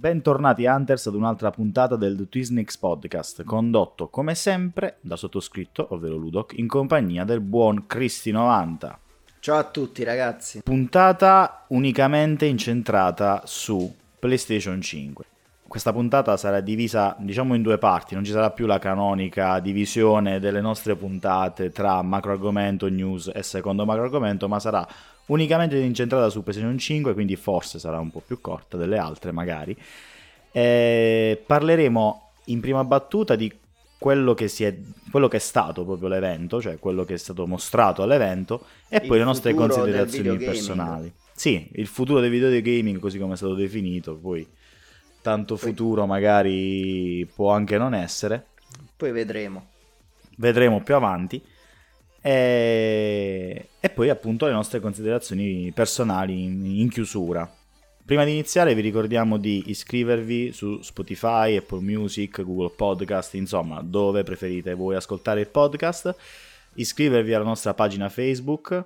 Bentornati Hunters ad un'altra puntata del The Twisnix Podcast, condotto come sempre da sottoscritto, ovvero Ludoc, in compagnia del buon Cristi90. Ciao a tutti ragazzi. Puntata unicamente incentrata su PlayStation 5. Questa puntata sarà divisa, diciamo, in due parti, non ci sarà più la canonica divisione delle nostre puntate tra macro argomento, news e secondo macro argomento, ma sarà unicamente incentrata su PlayStation 5, quindi forse sarà un po' più corta delle altre magari. E parleremo in prima battuta di quello che, è, quello che, è, stato proprio l'evento, cioè quello che è stato mostrato all'evento, e il poi le nostre considerazioni personali. Sì, il futuro del videogaming così come è stato definito, poi tanto futuro magari può anche non essere. Poi vedremo. Vedremo più avanti. E, e poi appunto le nostre considerazioni personali in, in chiusura. Prima di iniziare vi ricordiamo di iscrivervi su Spotify, Apple Music, Google Podcast, insomma dove preferite voi ascoltare il podcast, iscrivervi alla nostra pagina Facebook,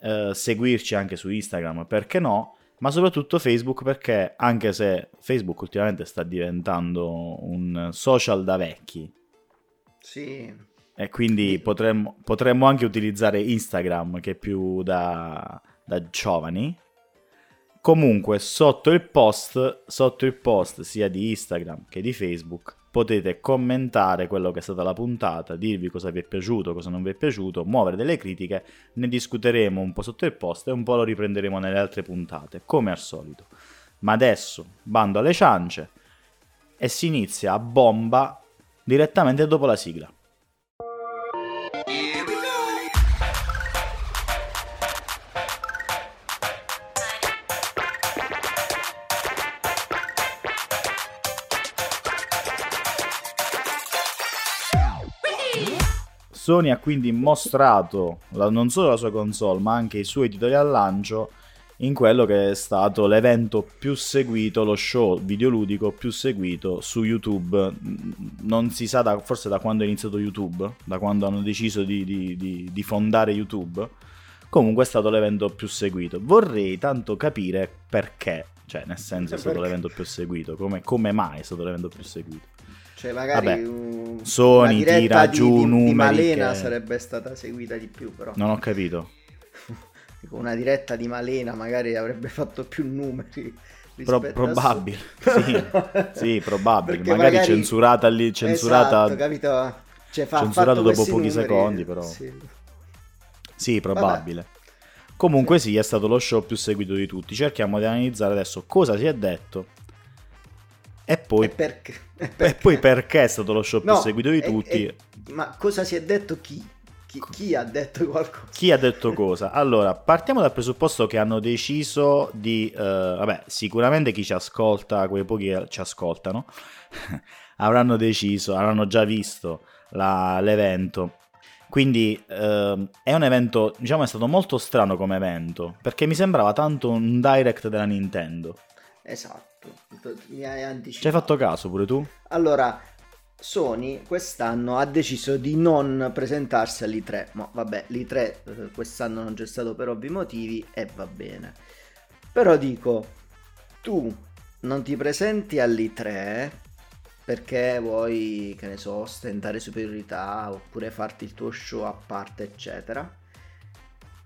eh, seguirci anche su Instagram perché no, ma soprattutto Facebook perché anche se Facebook ultimamente sta diventando un social da vecchi. Sì, e quindi potremmo, potremmo anche utilizzare Instagram, che è più da, da giovani. Comunque, sotto il post, sotto il post sia di Instagram che di Facebook, potete commentare quello che è stata la puntata, dirvi cosa vi è piaciuto, cosa non vi è piaciuto, muovere delle critiche, ne discuteremo un po' sotto il post e un po' lo riprenderemo nelle altre puntate, come al solito. Ma adesso, bando alle ciance e si inizia a bomba direttamente dopo la sigla. Sony ha quindi mostrato la, non solo la sua console, ma anche i suoi titoli al lancio in quello che è stato l'evento più seguito, lo show videoludico più seguito su YouTube. Non si sa da, forse da quando è iniziato YouTube, da quando hanno deciso di, di, di, di fondare YouTube. Comunque è stato l'evento più seguito. Vorrei tanto capire perché, cioè nel senso è stato l'evento più seguito, come, come mai è stato l'evento più seguito. Cioè, magari Vabbè, un... Sony tira di, giù di, numeri. Di Malena che... sarebbe stata seguita di più, però. Non ho capito. una diretta di Malena magari avrebbe fatto più numeri. Pro- probabile, sì, sì, probabile. Magari, magari, censurata lì, censurata. Esatto, capito? Cioè, fa, censurata dopo pochi numeri, secondi, però. Sì, sì probabile. Vabbè. Comunque sì, è stato lo show più seguito di tutti. Cerchiamo di analizzare adesso cosa si è detto e poi, e perché? E perché? E poi perché è stato lo show più no, seguito di tutti? Ma cosa si è detto chi? Chi, chi, ha detto qualcosa? Chi ha detto cosa? Allora, partiamo dal presupposto che hanno deciso di... Uh, vabbè, sicuramente chi ci ascolta, quei pochi che ci ascoltano, avranno deciso, avranno già visto la, l'evento. Quindi uh, è un evento, diciamo, è stato molto strano come evento, perché mi sembrava tanto un direct della Nintendo. Esatto mi hai anticipato. Ci hai fatto caso pure tu? Allora, Sony quest'anno ha deciso di non presentarsi all'I3, ma vabbè, l'I3 eh, quest'anno non c'è stato per ovvi motivi e va bene. Però dico, tu non ti presenti all'I3 perché vuoi, che ne so, ostentare superiorità oppure farti il tuo show a parte, eccetera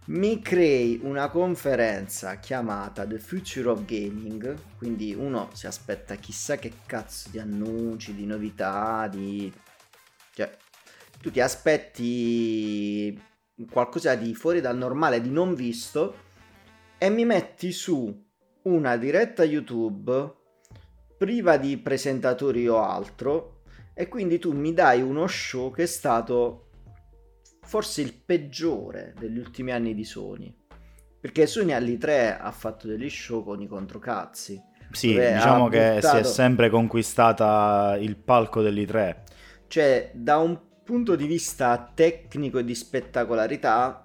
mi crei una conferenza chiamata The Future of Gaming, quindi uno si aspetta chissà che cazzo di annunci, di novità, di... cioè tu ti aspetti qualcosa di fuori dal normale, di non visto e mi metti su una diretta YouTube priva di presentatori o altro e quindi tu mi dai uno show che è stato forse il peggiore degli ultimi anni di Sony. Perché Sony all'I3 ha fatto degli show con i controcazzi. Sì, diciamo che buttato... si è sempre conquistata il palco dell'I3. Cioè, da un punto di vista tecnico e di spettacolarità,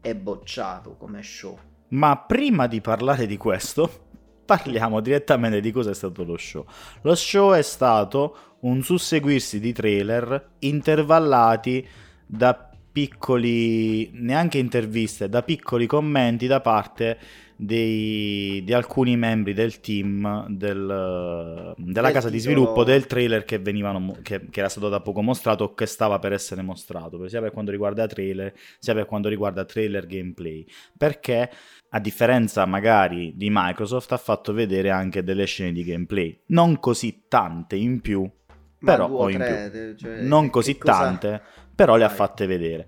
è bocciato come show. Ma prima di parlare di questo, parliamo direttamente di cosa è stato lo show. Lo show è stato un susseguirsi di trailer intervallati da piccoli, neanche interviste, da piccoli commenti da parte dei, di alcuni membri del team del, della Del casa di sviluppo del trailer che, venivano, che, che era stato da poco mostrato o che stava per essere mostrato, sia per quanto riguarda trailer, sia per quanto riguarda trailer gameplay. Perché, a differenza magari di Microsoft, ha fatto vedere anche delle scene di gameplay, non così tante in più, Ma però due o in tre, più. cioè, non così cosa- tante, però le ha fatte vedere.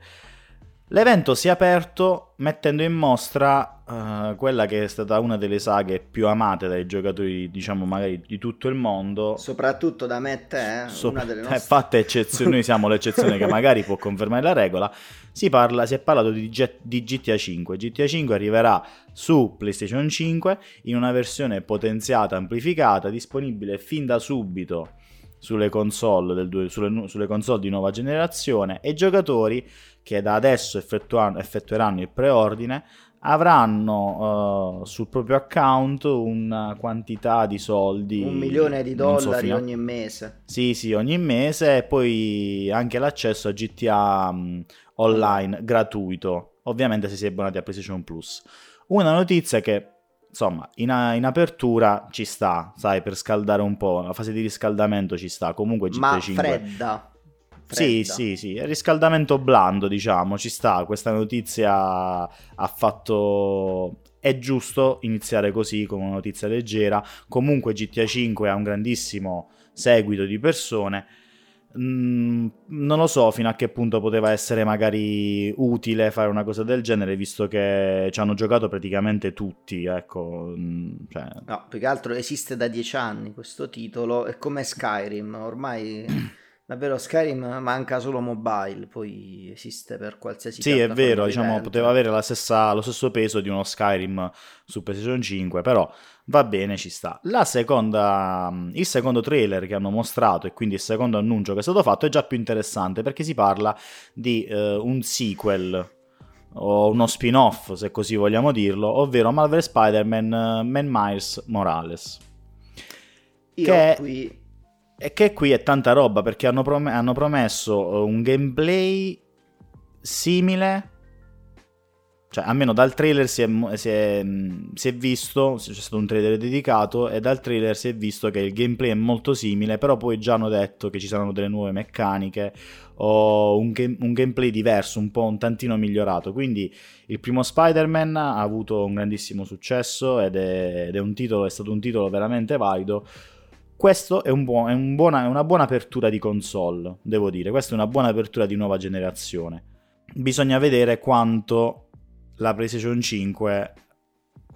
L'evento si è aperto mettendo in mostra eh, quella che è stata una delle saghe più amate dai giocatori, diciamo magari di tutto il mondo. Soprattutto da me e te, eh, So- una delle eh, nostre... fatte eccezioni, noi siamo l'eccezione che magari può confermare la regola. Si, parla, si è parlato di, G- di GTA 5. GTA 5 arriverà su PlayStation 5 in una versione potenziata, amplificata, disponibile fin da subito sulle console, del due- sulle, sulle console di nuova generazione e i giocatori che da adesso effettueranno il preordine avranno eh, sul proprio account una quantità di soldi un milione di so dollari a- ogni mese. sì, sì, ogni mese e poi anche l'accesso a GTA mh, online gratuito, ovviamente se si è abbonati a PlayStation Plus. Una notizia che, insomma, in, a- in apertura ci sta, sai, per scaldare un po', la fase di riscaldamento ci sta, comunque GTA Ma 5... fredda. Sì, Fredda. sì, sì, il riscaldamento blando, diciamo, ci sta. Questa notizia ha fatto... È giusto iniziare così, con una notizia leggera. Comunque GTA 5 ha un grandissimo seguito di persone. Mm, non lo so fino a che punto poteva essere magari utile fare una cosa del genere, visto che ci hanno giocato praticamente tutti, ecco. mm, cioè, No, più che altro esiste da dieci anni questo titolo, è come Skyrim, ormai davvero Skyrim manca solo mobile, poi esiste per qualsiasi Sì, è vero, diciamo, poteva avere la stessa- lo stesso peso di uno Skyrim su PlayStation 5, però va bene, ci sta. La seconda, il secondo trailer che hanno mostrato e quindi il secondo annuncio che è stato fatto è già più interessante perché si parla di eh, un sequel o uno spin-off, se così vogliamo dirlo, ovvero Marvel Spider-Man eh, Man Miles Morales. Io che- qui E che qui è tanta roba perché hanno, prom- hanno promesso eh, un gameplay simile. Cioè, almeno dal trailer si è, si è, mh, si è visto, c'è stato un trailer dedicato e dal trailer si è visto che il gameplay è molto simile, però poi già hanno detto che ci saranno delle nuove meccaniche o un, game- un gameplay diverso, un po' un tantino migliorato. Quindi il primo Spider-Man ha avuto un grandissimo successo ed è, ed è titolo, è stato un titolo veramente valido. Questo è, un buon- è un buona- è una buona apertura di console, devo dire. Questa è una buona apertura di nuova generazione. Bisogna vedere quanto la PlayStation 5,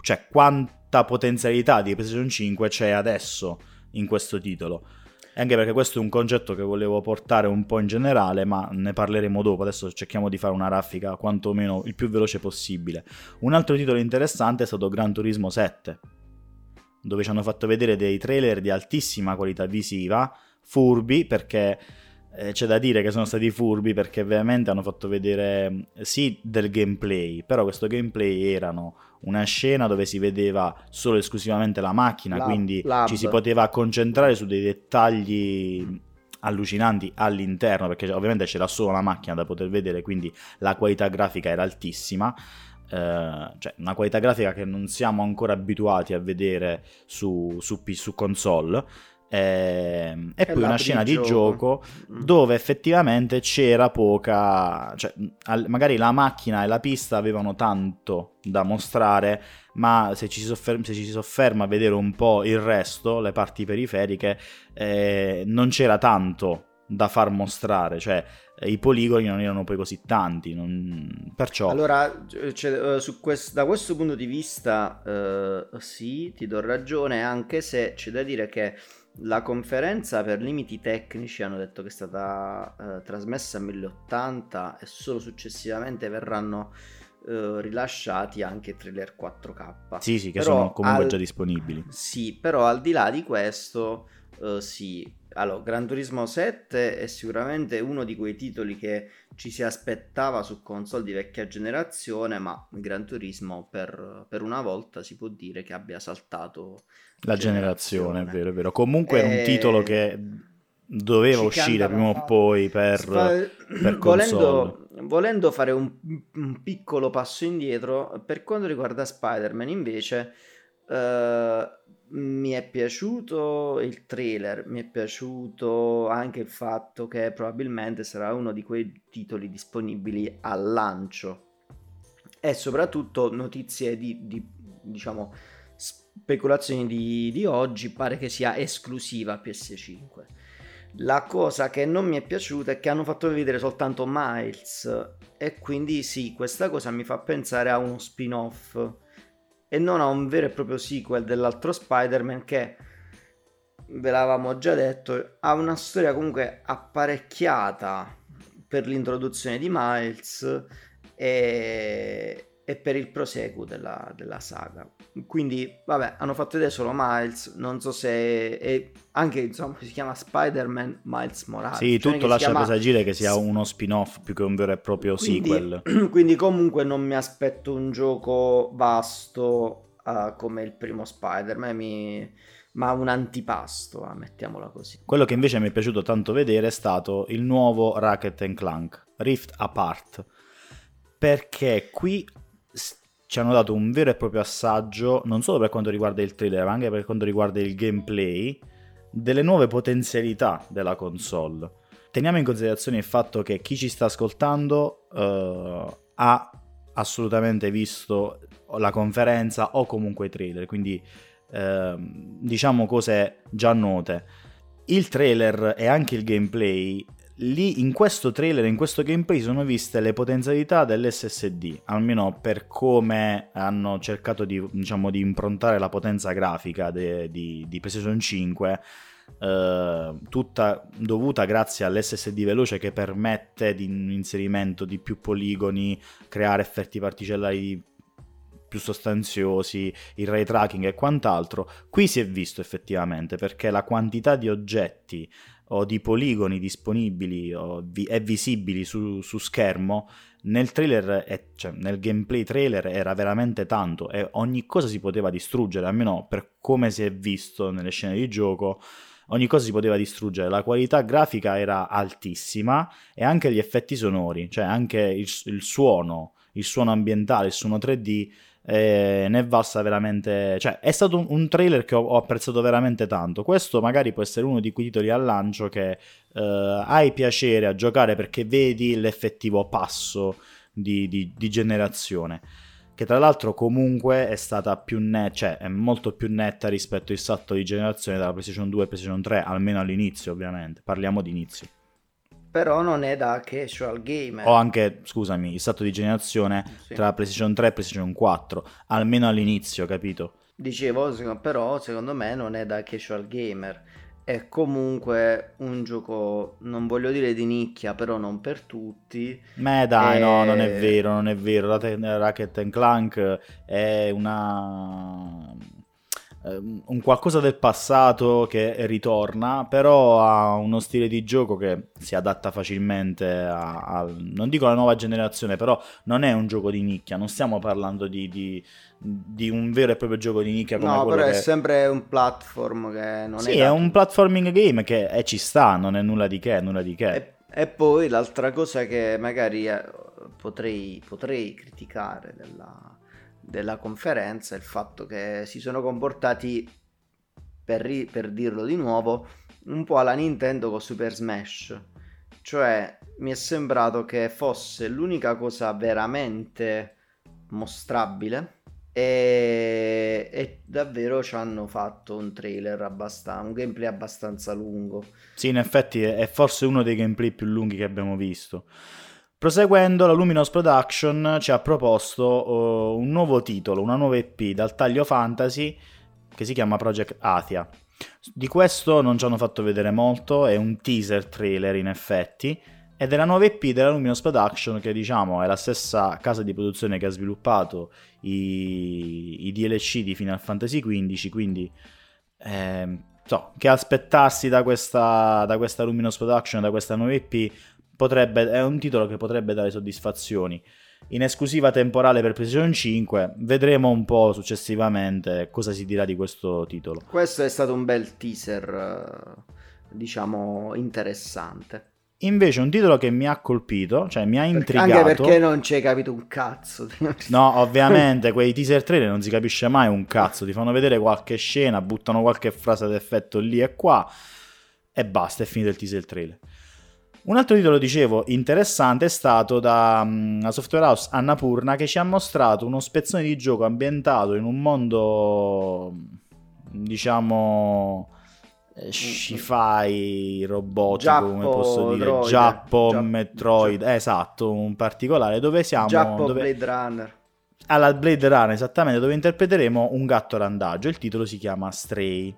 cioè quanta potenzialità di PlayStation 5 c'è adesso in questo titolo. Anche perché questo è un concetto che volevo portare un po' in generale, ma ne parleremo dopo. Adesso cerchiamo di fare una raffica quantomeno il più veloce possibile. Un altro titolo interessante è stato Gran Turismo 7, dove ci hanno fatto vedere dei trailer di altissima qualità visiva, furbi, perché eh, c'è da dire che sono stati furbi perché veramente hanno fatto vedere eh, sì del gameplay, però questo gameplay erano una scena dove si vedeva solo e esclusivamente la macchina, Lab- quindi lab. ci si poteva concentrare su dei dettagli allucinanti all'interno, perché ovviamente c'era solo la macchina da poter vedere, quindi la qualità grafica era altissima. Eh, cioè una qualità grafica che non siamo ancora abituati a vedere su, su, su console ehm, e poi una scena di gioco. gioco Mm. dove effettivamente c'era poca, cioè al- magari la macchina e la pista avevano tanto da mostrare, ma se ci, si soffer- se ci si sofferma a vedere un po' il resto, le parti periferiche, eh, non c'era tanto da far mostrare, cioè eh, i poligoni non erano poi così tanti, non- perciò... Allora, cioè, eh, quest- da questo punto di vista, eh, sì, ti do ragione, anche se c'è da dire che la conferenza per limiti tecnici hanno detto che è stata eh, trasmessa a 1080 e solo successivamente verranno eh, rilasciati anche trailer 4K. Sì, sì, che Però sono comunque al- già disponibili. Sì, però al di là di questo, eh, sì. Allora, Gran Turismo 7 è sicuramente uno di quei titoli che ci si aspettava su console di vecchia generazione, ma Gran Turismo per, per una volta si può dire che abbia saltato La generazione, è vero, è vero. Comunque è Eh, un titolo che doveva uscire prima o poi per, Spa... per volendo, volendo, fare un, un, piccolo passo indietro, per quanto riguarda Spider-Man invece... Uh, mi è piaciuto il trailer, mi è piaciuto anche il fatto che probabilmente sarà uno di quei titoli disponibili al lancio. E soprattutto notizie di, di diciamo speculazioni di, di oggi pare che sia esclusiva PS5 la cosa che non mi è piaciuta è che hanno fatto vedere soltanto Miles e quindi sì, questa cosa mi fa pensare a uno spin-off e non a un vero e proprio sequel dell'altro Spider-Man che ve l'avevamo già detto ha una storia comunque apparecchiata per l'introduzione di Miles e, e per il proseguo della, della, saga. Quindi, vabbè, hanno fatto vedere solo Miles, non so se... È, anche, insomma, si chiama Spider-Man Miles Morales. Sì, cioè tutto lascia chiama... presagire che sia uno spin-off più che un vero e proprio quindi, sequel. Quindi comunque non mi aspetto un gioco vasto uh, come il primo Spider-Man, mi... ma un antipasto, uh, mettiamola così. Quello che invece mi è piaciuto tanto vedere è stato il nuovo Racket Clank, Rift Apart, perché qui ci hanno dato un vero e proprio assaggio, non solo per quanto riguarda il trailer, ma anche per quanto riguarda il gameplay, delle nuove potenzialità della console. Teniamo in considerazione il fatto che chi ci sta ascoltando uh, ha assolutamente visto la conferenza o comunque i trailer, quindi uh, diciamo cose già note. Il trailer e anche il gameplay lì in questo trailer, in questo gameplay sono viste le potenzialità dell'SSD, almeno per come hanno cercato di, diciamo, di improntare la potenza grafica de, di, di PlayStation 5, eh, tutta dovuta grazie all'SSD veloce che permette di un inserimento di più poligoni, creare effetti particellari più sostanziosi, il ray tracking e quant'altro. Qui si è visto effettivamente perché la quantità di oggetti o di poligoni disponibili o vi- e visibili su, su schermo nel trailer, cioè nel gameplay trailer era veramente tanto e ogni cosa si poteva distruggere, almeno per come si è visto nelle scene di gioco, ogni cosa si poteva distruggere, la qualità grafica era altissima e anche gli effetti sonori, cioè anche il, il suono, il suono ambientale, il suono 3D eh, ne è valsa veramente, cioè è stato un, un trailer che ho, ho, apprezzato veramente tanto. Questo magari può essere uno di quei titoli al lancio che eh, hai piacere a giocare perché vedi l'effettivo passo di, di, di generazione. Che tra l'altro comunque è stata più netta, cioè è molto più netta rispetto al salto di generazione dalla PlayStation 2 e PlayStation 3, almeno all'inizio ovviamente, parliamo di inizio però non è da casual gamer. O anche, scusami, il salto di generazione sì. tra PlayStation 3 e PlayStation 4, almeno all'inizio, capito? Dicevo, però secondo me non è da casual gamer. È comunque un gioco, non voglio dire di nicchia, però non per tutti. Ma dai, e... no, non è vero, non è vero. Racket Clank è una un qualcosa del passato che ritorna, però ha uno stile di gioco che si adatta facilmente a, a non dico alla nuova generazione, però non è un gioco di nicchia, non stiamo parlando di, di, di un vero e proprio gioco di nicchia come no, però che... è sempre un platform che non sì, è... Sì, è un platforming game che eh, ci sta, non è nulla di che, nulla di che. E, e poi l'altra cosa che magari eh, potrei, potrei criticare della della conferenza il fatto che si sono comportati, per, ri- per dirlo di nuovo, un po' alla Nintendo con Super Smash. Cioè, mi è sembrato che fosse l'unica cosa veramente mostrabile e, e, davvero ci hanno fatto un trailer abbastanza un gameplay abbastanza lungo sì in effetti è forse uno dei gameplay più lunghi che abbiamo visto Proseguendo, la Luminous Production ci ha proposto uh, un nuovo titolo, una nuova EP dal taglio fantasy che si chiama Project Athia. Di questo non ci hanno fatto vedere molto, è un teaser trailer in effetti, ed è la nuova EP della Luminous Production che diciamo è la stessa casa di produzione che ha sviluppato i, i DLC di Final Fantasy XV, quindi eh, so, che aspettarsi da questa, da questa Luminous Production, da questa nuova EP, potrebbe, è un titolo che potrebbe dare soddisfazioni. In esclusiva temporale per PlayStation 5, vedremo un po' successivamente cosa si dirà di questo titolo. Questo è stato un bel teaser diciamo, interessante. Invece un titolo che mi ha colpito, cioè mi ha intrigato. Anche perché non ci hai capito un cazzo. no, ovviamente quei teaser trailer non si capisce mai un cazzo, ti fanno vedere qualche scena, buttano qualche frase d'effetto lì e qua e basta, è finito il teaser trailer. Un altro titolo, dicevo, interessante è stato da um, software house Annapurna che ci ha mostrato uno spezzone di gioco ambientato in un mondo, diciamo, eh, sci-fi robotico, Giappo, come posso dire, droide. Giappo, Giap- Metroid, Giap- esatto, un particolare dove siamo... Giappo dove... Blade Runner. Alla Blade Runner, esattamente, dove interpreteremo un gatto randaggio. Il titolo si chiama Stray.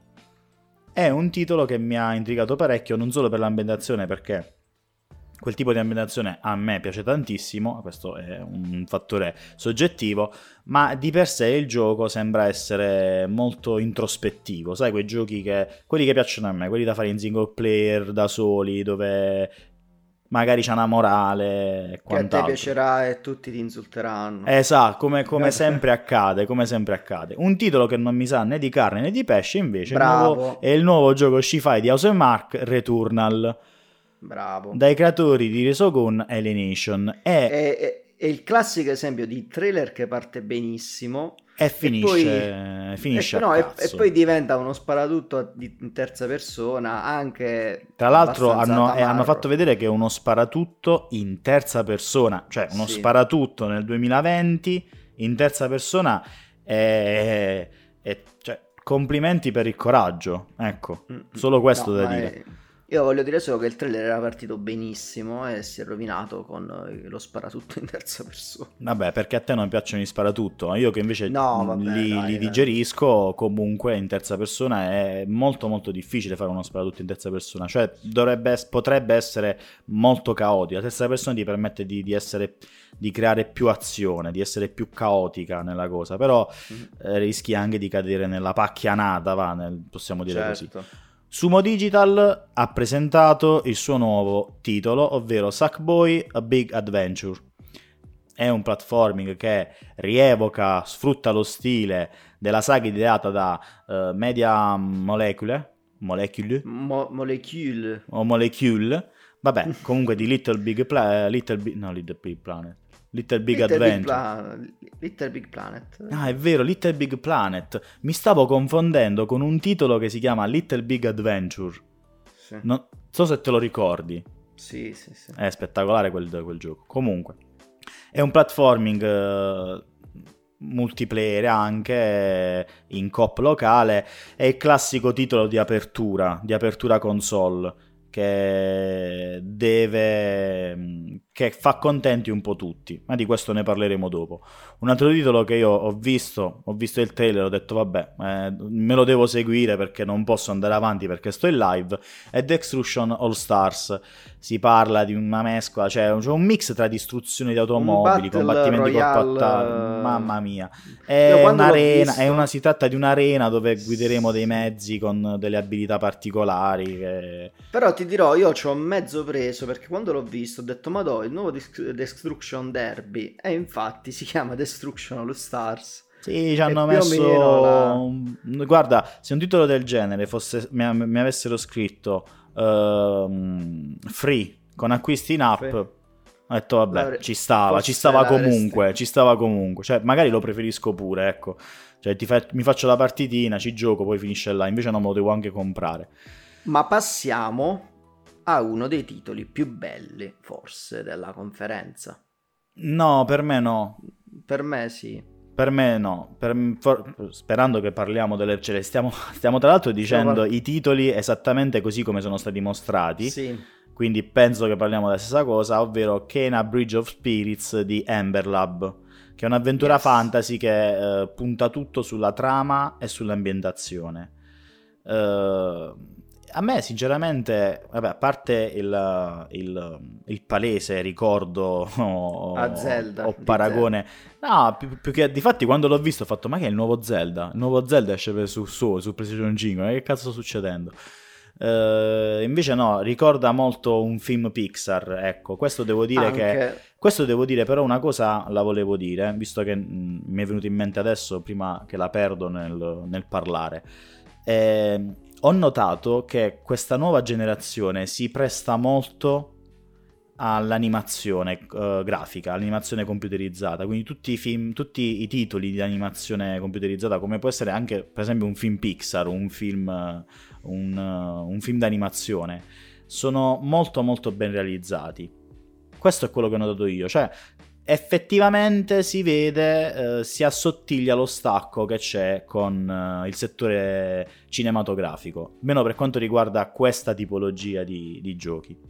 È un titolo che mi ha intrigato parecchio, non solo per l'ambientazione, perché quel tipo di ambientazione a me piace tantissimo, questo è un fattore soggettivo, ma di per sé il gioco sembra essere molto introspettivo, sai, quei giochi che quelli che piacciono a me, quelli da fare in single player da soli, dove magari c'è una morale e Che a te quant'altro. piacerà e tutti ti insulteranno. Esatto, come, come sempre accade, come sempre accade. Un titolo che non mi sa né di carne né di pesce, invece, è il nuovo- è il nuovo gioco sci-fi di House Mark, Returnal, Bravo. dai creatori di Resogun Alienation. E, È, è- è il classico esempio di trailer che parte benissimo e finisce, finisce e, a no, e- cazzo. e poi diventa uno sparatutto in terza persona anche Tra l'altro hanno, eh, hanno fatto vedere che è uno sparatutto in terza persona, cioè uno Sì. sparatutto nel 2020 in terza persona è, è- cioè, complimenti per il coraggio, ecco, Mm, mm. solo questo No, da dire. Io voglio dire solo che il trailer era partito benissimo e si è rovinato con eh, lo sparatutto in terza persona. Vabbè, perché a te non piacciono i sparatutto, io che invece No, vabbè, li, dai, li digerisco, comunque in terza persona è molto molto difficile fare uno sparatutto in terza persona, cioè dovrebbe, potrebbe essere molto caotico, la terza persona ti permette di, di essere, di creare più azione, di essere più caotica nella cosa, però Mm, eh, rischi anche di cadere nella pacchianata, va, nel- possiamo dire così. Sumo Digital ha presentato il suo nuovo titolo, ovvero Sackboy A Big Adventure. È un platforming che rievoca, sfrutta lo stile della saga ideata da eh, Media Molecule, Molecule Mo- molecule. o Molecule, vabbè, comunque di Little Big Planet, Little Big, no, Little Big Planet, Little Big Little Adventure. Pla- Little Big Planet. Ah, è vero, Little Big Planet. Mi stavo confondendo con un titolo che si chiama Little Big Adventure. Sì. Non so se te lo ricordi. sì, sì, sì. È spettacolare quel, quel gioco. Comunque, è un platforming eh, multiplayer anche in coop locale. È il classico titolo di apertura, di apertura console che deve mm, che fa contenti un po' tutti ma di questo ne parleremo dopo. Un altro titolo che io ho visto ho visto il trailer ho detto vabbè eh, me lo devo seguire perché non posso andare avanti perché sto in live è Dextrusion All Stars si parla di una mescola cioè c'è un mix tra distruzione di automobili combattimenti corpo a royale, eh, mamma mia è un'arena, è una, si tratta di un'arena dove guideremo dei mezzi con delle abilità particolari. che- Però ti dirò, io ci ho mezzo preso perché quando l'ho visto ho detto ma do, il nuovo Dis- Destruction Derby e infatti si chiama Destruction All Stars. Sì, ci hanno messo. la- Guarda, se un titolo del genere fosse, mi, mi avessero scritto ehm, free con acquisti in app. Free. Ho detto, vabbè, L'avrei- ci stava, ci stava comunque, ci stava comunque. Cioè, magari lo preferisco pure, ecco. Cioè, ti fa- mi faccio la partitina, ci gioco, poi finisce là. Invece non me lo devo anche comprare. Ma passiamo a uno dei titoli più belli forse della conferenza. No, per me no. Per me sì. Per me no, Per- for- sperando che parliamo delle... Cioè, stiamo, stiamo tra l'altro dicendo Stiamo- i titoli esattamente così come sono stati mostrati, Sì. quindi penso che parliamo della stessa cosa, ovvero Kena Bridge of Spirits di Ember Lab, che è un'avventura Yes. fantasy che eh, punta tutto sulla trama e sull'ambientazione. Eh, a me sinceramente, vabbè, a parte il, il- il palese ricordo o, Zelda, o paragone, no, più, più che difatti quando l'ho visto ho fatto ma che è il nuovo Zelda? Il nuovo Zelda esce per- su, su, su PlayStation 5, ma che cazzo sta succedendo? Eh, invece no, ricorda molto un film Pixar, ecco, questo devo dire che... Anche- Questo devo dire, però una cosa la volevo dire, visto che mh, mi è venuto in mente adesso, prima che la perdo nel, nel parlare. Eh, ho notato che questa nuova generazione si presta molto all'animazione uh, grafica, all'animazione computerizzata, quindi tutti i, film, tutti i titoli di animazione computerizzata, come può essere anche per esempio un film Pixar, un film, un, uh, un film d'animazione, sono molto molto ben realizzati. Questo è quello che ho notato io, cioè effettivamente si vede, eh, si assottiglia lo stacco che c'è con eh, il settore cinematografico, meno per quanto riguarda questa tipologia di, di giochi.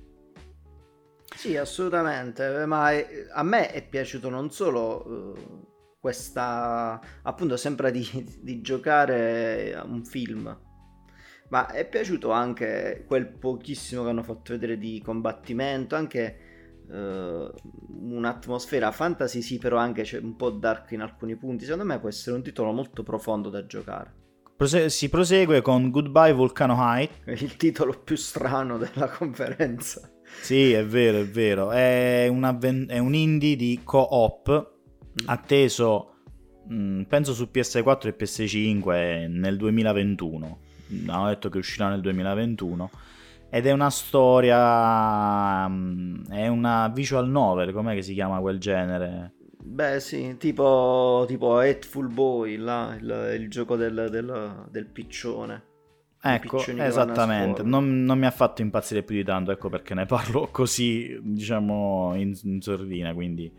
Sì, assolutamente, ma è, a me è piaciuto non solo uh, questa, appunto, sempre di, di giocare a un film, ma è piaciuto anche quel pochissimo che hanno fatto vedere di combattimento, anche uh, un'atmosfera fantasy, sì, però anche c'è un po' dark in alcuni punti. Secondo me può essere un titolo molto profondo da giocare. Si prosegue con Goodbye Volcano High. Il titolo più strano della conferenza. Sì, è vero, è vero. È, una, è un indie di co-op mm. atteso, mh, mm, penso su PS4 e PS5 nel 2021. Hanno detto che uscirà nel 2021. Ed è una storia, mh, è una visual novel, com'è che si chiama quel genere? Beh sì, tipo, tipo Hateful Boy, là, il, il gioco del, del, del piccione. Ecco, esattamente, non, non, mi ha fatto impazzire più di tanto, ecco perché ne parlo così, diciamo, in, in sordina, quindi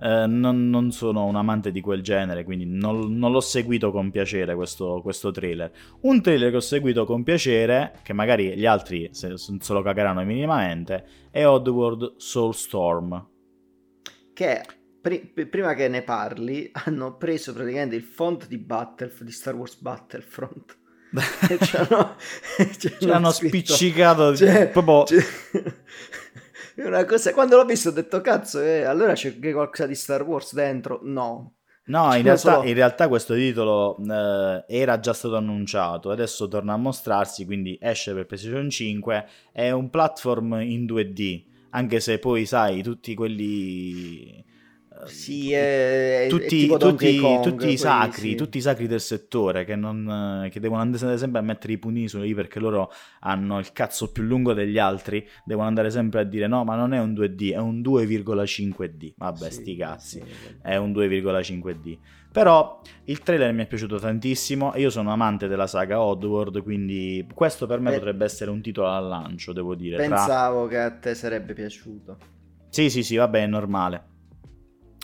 eh, non, non, sono un amante di quel genere, quindi non, non l'ho seguito con piacere questo, questo, trailer. Un trailer che ho seguito con piacere, che magari gli altri se, se lo cagheranno minimamente, è Oddworld Soulstorm. Che pri- prima che ne parli, hanno preso praticamente il font di Battlef- di Star Wars Battlefront ci hanno, ci hanno spiccicato cioè, proprio... Cioè, una cosa, quando l'ho visto ho detto cazzo, eh, allora c'è qualcosa di Star Wars dentro? No. No, in realtà, in realtà, questo titolo eh, era già stato annunciato, adesso torna a mostrarsi, quindi esce per PlayStation 5, è un platform in 2D, anche se poi sai, tutti quelli sì, è, tutti, è tutti, Kong, tutti i sacri, sì. tutti i sacri del settore che, non, che, devono andare sempre a mettere i puntini su lì perché loro hanno il cazzo più lungo degli altri, devono andare sempre a dire no, ma non è un 2D, è un 2,5D. Vabbè, sì, sti cazzi, sì, è un 2,5D. Però il trailer mi è piaciuto tantissimo e io sono amante della saga Oddworld, quindi questo per me Beh, potrebbe essere un titolo al lancio, devo dire. Pensavo tra... che a te sarebbe piaciuto. Sì, sì, sì, vabbè, è normale.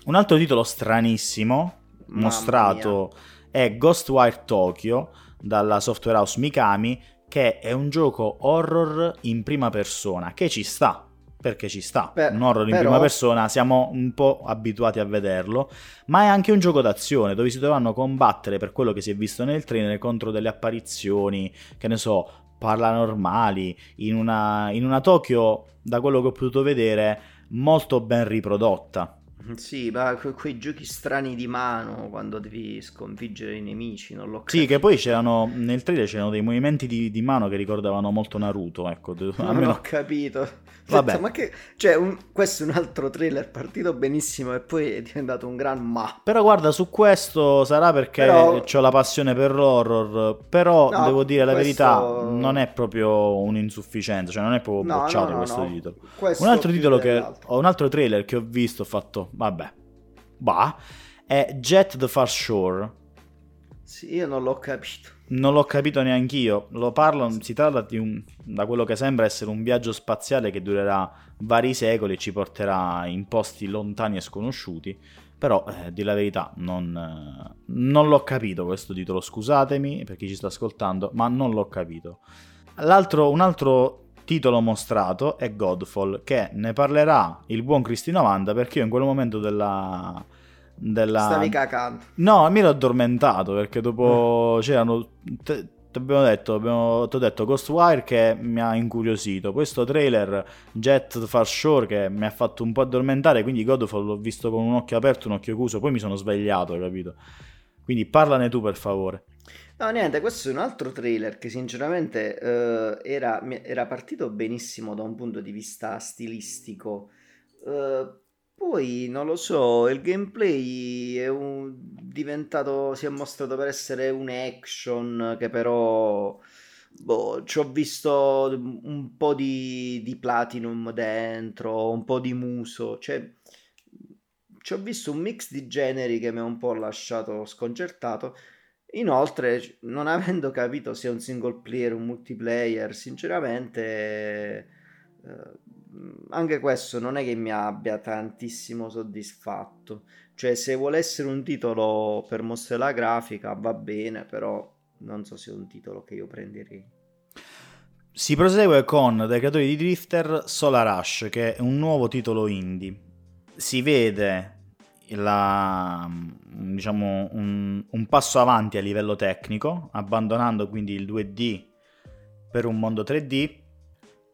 Un altro titolo stranissimo Mamma mostrato mia. è Ghostwire Tokyo dalla software house Mikami che è un gioco horror in prima persona che ci sta perché ci sta, Beh, un horror in però... prima persona, siamo un po' abituati a vederlo, ma è anche un gioco d'azione dove si dovranno combattere per quello che si è visto nel trailer contro delle apparizioni, che ne so, paranormali, in una, in una Tokyo, da quello che ho potuto vedere, molto ben riprodotta. Sì, ma que- quei giochi strani di mano quando devi sconfiggere i nemici, non l'ho capito. Sì, che poi c'erano nel trailer c'erano dei movimenti di, di mano che ricordavano molto Naruto, ecco. Non almeno... ho capito. Vabbè. ma che... Cioè, un... questo è un altro trailer partito benissimo e poi è diventato un gran ma. Però guarda, su questo sarà perché però... ho la passione per l'horror, però no, devo dire la questo... verità, non è proprio un'insufficienza, cioè non è proprio no, bocciato no, questo titolo. Questo un altro titolo che... Un altro trailer che ho visto, ho fatto vabbè, bah, è Jet the Far Shore. Sì, io non l'ho capito. Non l'ho capito neanch'io. Lo parlo, si tratta di un, da quello che sembra essere un viaggio spaziale che durerà vari secoli e ci porterà in posti lontani e sconosciuti. Però, eh, di la verità, non, eh, non l'ho capito questo titolo. Scusatemi per chi ci sta ascoltando, ma non l'ho capito. L'altro, un altro titolo mostrato è Godfall, che ne parlerà il buon Cristi 90 perché io in quel momento della... della... Stavi cacando. No, mi ero addormentato perché dopo mm. c'erano... Te, ti abbiamo detto, abbiamo, ti ho detto Ghostwire che mi ha incuriosito, questo trailer Jet Far Shore che mi ha fatto un po' addormentare, quindi Godfall l'ho visto con un occhio aperto, un occhio chiuso, poi mi sono svegliato, capito? Quindi parlane tu per favore. No, niente, questo è un altro trailer che sinceramente eh, era, era, partito benissimo da un punto di vista stilistico. Eh, poi non lo so, il gameplay è un, diventato, si è mostrato per essere un action che però boh, ci ho visto un po' di, di platinum dentro, un po' di muso, cioè ci ho visto un mix di generi che mi ha un po' lasciato sconcertato. Inoltre, non avendo capito se è un single player o un multiplayer, sinceramente, eh, anche questo non è che mi abbia tantissimo soddisfatto. Cioè, se vuole essere un titolo per mostrare la grafica, va bene, però non so se è un titolo che io prenderei. Si prosegue con, dai creatori di Drifter, Solar Rush, che è un nuovo titolo indie. Si vede la, diciamo, un, un, passo avanti a livello tecnico, abbandonando quindi il 2D per un mondo 3D.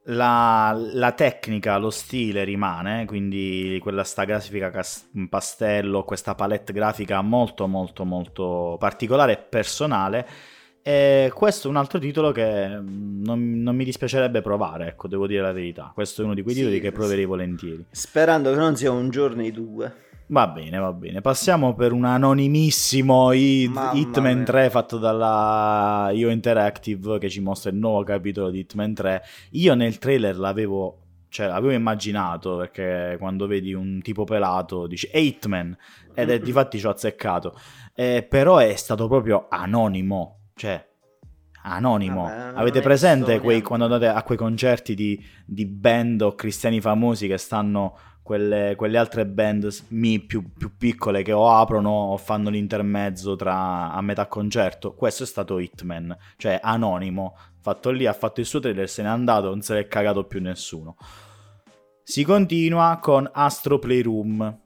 La, la tecnica, lo stile rimane, quindi quella sta grafica cas- pastello, questa palette grafica molto molto molto particolare e personale. E questo è un altro titolo che non, non, mi dispiacerebbe provare, ecco, devo dire la verità. Questo è uno di quei titoli sì, che proverei volentieri. Sperando che non sia un giorno i due. Va bene, va bene. Passiamo per un anonimissimo Hit, Hitman 3 fatto dalla IO Interactive che ci mostra il nuovo capitolo di Hitman 3. Io nel trailer l'avevo, cioè, l'avevo immaginato perché quando vedi un tipo pelato dici Hitman ed è di fatti ci ho azzeccato. Eh, però è stato proprio anonimo, cioè anonimo. Vabbè, Avete presente quei, quando andate a quei concerti di, di band o cristiani famosi che stanno quelle, quelle altre band mi più, più, piccole che o aprono o fanno l'intermezzo tra, a metà concerto. Questo è stato Hitman, cioè anonimo, fatto lì, ha fatto il suo trailer, se n'è andato, non se l'è cagato più nessuno. Si continua con Astro Playroom,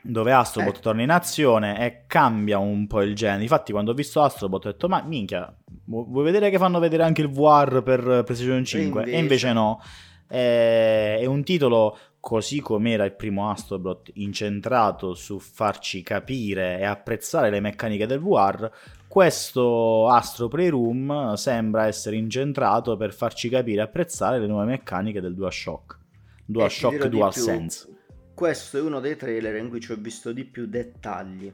dove Astrobot eh. torna in azione e cambia un po' il genere. Infatti, quando ho visto Astrobot ho detto: Ma minchia, vuoi vedere che fanno vedere anche il VR per PlayStation 5? E invece, e invece no. È un titolo così com'era il primo Astrobot incentrato su farci capire e apprezzare le meccaniche del VR, questo Astro Playroom sembra essere incentrato per farci capire e apprezzare le nuove meccaniche del DualShock. DualShock DualSense. Questo è uno dei trailer in cui ci ho visto di più dettagli.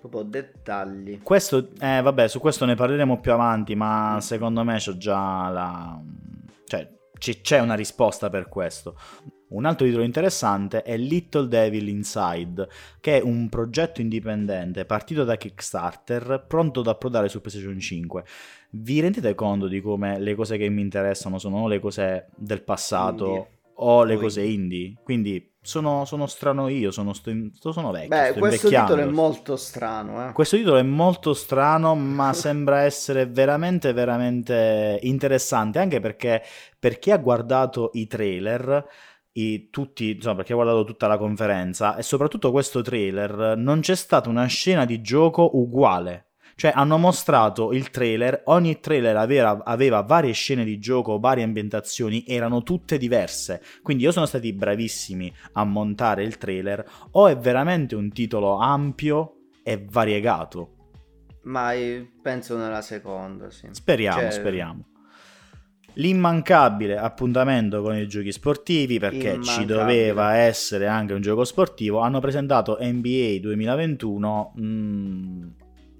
Proprio dettagli. Questo, eh, vabbè, su questo ne parleremo più avanti, ma secondo me c'ho già la... Cioè, c'è una risposta per questo. Un altro titolo interessante è Little Devil Inside, che è un progetto indipendente partito da Kickstarter, pronto ad approdare su PlayStation 5. Vi rendete conto di come le cose che mi interessano sono le cose del passato indie. o le Poi. cose indie? Quindi sono, sono, strano io, sono, sto, sono vecchio. Beh, questo titolo è molto strano. Eh. Questo titolo è molto strano, ma sembra essere veramente, veramente interessante. Anche perché per chi ha guardato i trailer. I, tutti, insomma, perché ha guardato tutta la conferenza e soprattutto questo trailer non c'è stata una scena di gioco uguale cioè hanno mostrato il trailer, ogni trailer aveva, aveva varie scene di gioco, varie ambientazioni, erano tutte diverse. Quindi o sono stati bravissimi a montare il trailer o è veramente un titolo ampio e variegato. Ma penso nella seconda, sì. Speriamo, cioè... speriamo l'immancabile appuntamento con i giochi sportivi perché ci doveva essere anche un gioco sportivo hanno presentato NBA 2021 mh,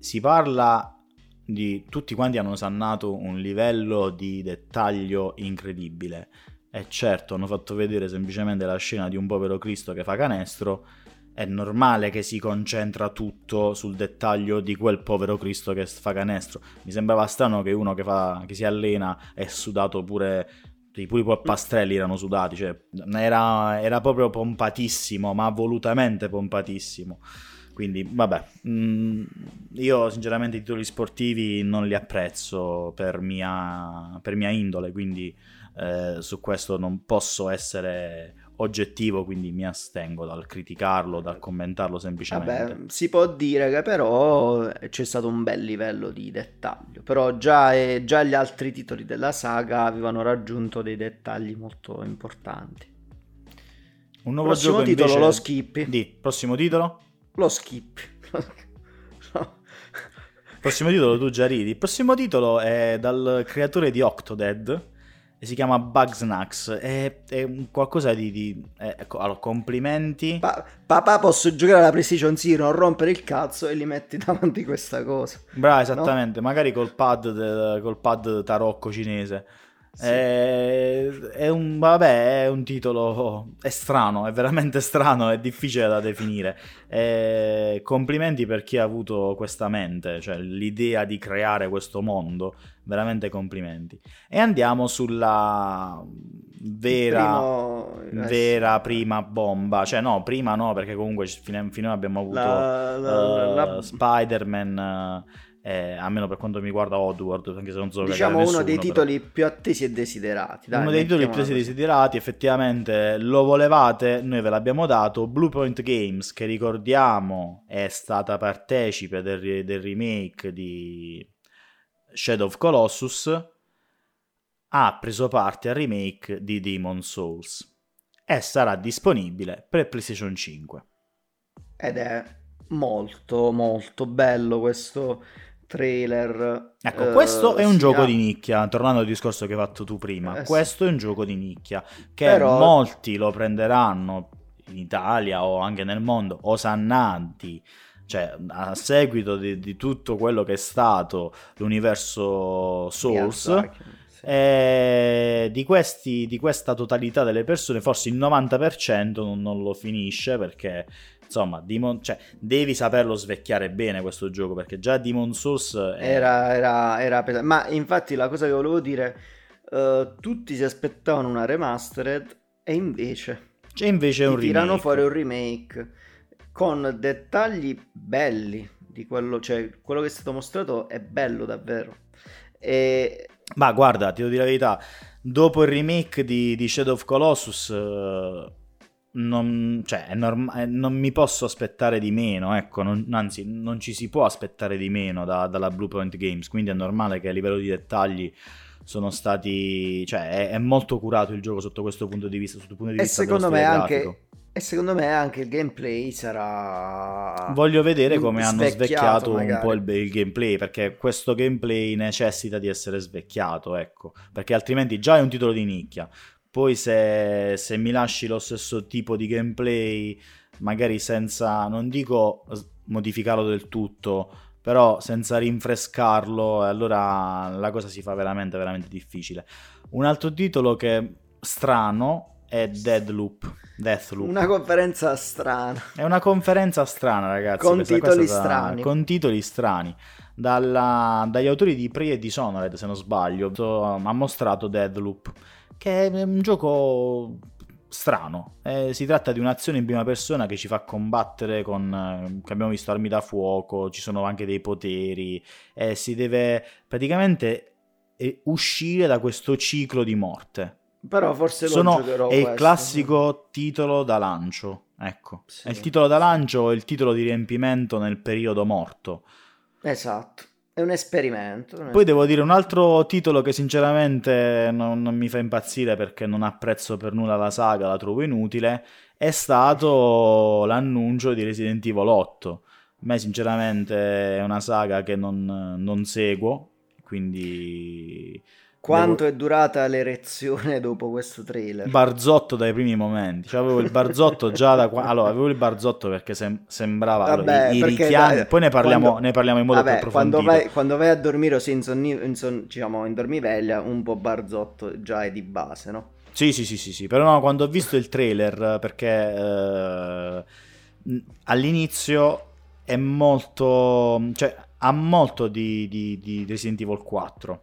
si parla di tutti quanti hanno sannato un livello di dettaglio incredibile. E certo, hanno fatto vedere semplicemente la scena di un povero Cristo che fa canestro. È normale che si concentra tutto sul dettaglio di quel povero Cristo che fa canestro. Mi sembrava strano che uno che, fa, che si allena è sudato pure i puri pastrelli erano sudati, cioè era, era proprio pompatissimo, ma volutamente pompatissimo. Quindi, vabbè, mm, io sinceramente i titoli sportivi non li apprezzo per mia, per mia indole, quindi eh, su questo non posso essere oggettivo, quindi mi astengo dal criticarlo, dal commentarlo semplicemente. Vabbè, si può dire che però c'è stato un bel livello di dettaglio, però già, eh, già gli altri titoli della saga avevano raggiunto dei dettagli molto importanti. Un nuovo prossimo titolo invece... lo skip. Di, prossimo titolo? Lo skip. Prossimo titolo tu già ridi. Il prossimo titolo è dal creatore di Octodad e si chiama Bugsnax. È, è qualcosa di. di è, ecco, allora, complimenti. Pa- papà, posso giocare alla PlayStation Zero, non rompere il cazzo e li metti davanti questa cosa. Bravo, esattamente. No? Magari col pad, del, col pad tarocco cinese. Sì. È, è, un, vabbè, è un titolo è strano, è veramente strano, è difficile da definire. E complimenti per chi ha avuto questa mente, cioè l'idea di creare questo mondo, veramente complimenti. E andiamo sulla vera, primo... vera prima bomba, cioè no, prima no, perché comunque finora abbiamo avuto la, la, uh, la... Spider-Man. Uh, eh, almeno per quanto mi riguarda Oddworld, anche se non so diciamo uno dei titoli però. più attesi e desiderati. Dai, uno dei titoli più attesi e desiderati, effettivamente lo volevate, noi ve l'abbiamo dato. Bluepoint Games, che ricordiamo è stata partecipe del, del remake di Shadow of Colossus, ha preso parte al remake di Demon Souls e sarà disponibile per PlayStation 5. Ed è molto molto bello questo trailer. Ecco, questo è un gioco ha... di nicchia, tornando al discorso che hai fatto tu prima, eh, questo sì. è un gioco di nicchia che Però... molti lo prenderanno in Italia o anche nel mondo, osannanti, cioè a seguito di, di tutto quello che è stato l'universo Souls. E di, questi, di questa totalità delle persone, forse il 90% non, non lo finisce perché insomma, Demon, cioè, devi saperlo svecchiare bene questo gioco perché già Demon Souls è... era, era, era pesante. Ma infatti la cosa che volevo dire, uh, tutti si aspettavano una remastered e invece... C'è invece un remake. Tirano fuori un remake con dettagli belli di quello, cioè quello che è stato mostrato è bello davvero. E... Ma guarda, ti devo dire la verità, dopo il remake di, di Shadow of Colossus... Uh non, cioè, norm- eh, non, mi posso aspettare di meno, ecco, non, anzi non ci si può aspettare di meno da, dalla Bluepoint Games, quindi è normale che a livello di dettagli sono stati, cioè è, è molto curato il gioco sotto questo punto di vista, sotto punto di e vista secondo me anche e secondo me anche il gameplay sarà. Voglio vedere come hanno svecchiato magari. un po' il, il, gameplay, perché questo gameplay necessita di essere svecchiato, ecco. Perché altrimenti già è un titolo di nicchia. Poi se, se mi lasci lo stesso tipo di gameplay, magari senza, non dico modificarlo del tutto, però senza rinfrescarlo, allora la cosa si fa veramente, veramente difficile. Un altro titolo che è strano è Deadloop. Deathloop. Una conferenza strana. È una conferenza strana, ragazzi. Con titoli strani. Con titoli strani. Dalla, dagli autori di Prey e Dishonored, se non sbaglio, ha mostrato Deadloop che è un gioco strano. Eh, si tratta di un'azione in prima persona che ci fa combattere con, eh, che abbiamo visto, armi da fuoco, ci sono anche dei poteri, eh, si deve praticamente eh, uscire da questo ciclo di morte. Però forse lo sono, È il classico titolo da lancio, ecco. Sì. È il titolo da lancio e il titolo di riempimento nel periodo morto. Esatto. È un esperimento. Poi devo dire un altro titolo che sinceramente non, non, mi fa impazzire perché non apprezzo per nulla la saga, la trovo inutile, è stato l'annuncio di Resident Evil 8. A me sinceramente è una saga che non, non seguo, quindi quanto Devo... è durata l'erezione dopo questo trailer? Barzotto dai primi momenti. Cioè, avevo il barzotto già da qua. Allora, avevo il barzotto perché sem- sembrava Vabbè, allora, i, i richiami. Dai, Poi ne parliamo, quando... ne parliamo, in modo Vabbè, più approfondito. Quando vai, quando vai a dormire o sei in, sonni... in, son... diciamo, in dormiveglia, un po' barzotto già è di base, no? Sì, sì, sì, sì, sì. Però no, quando ho visto il trailer, perché eh, all'inizio è molto... cioè ha molto di, di, di Resident Evil 4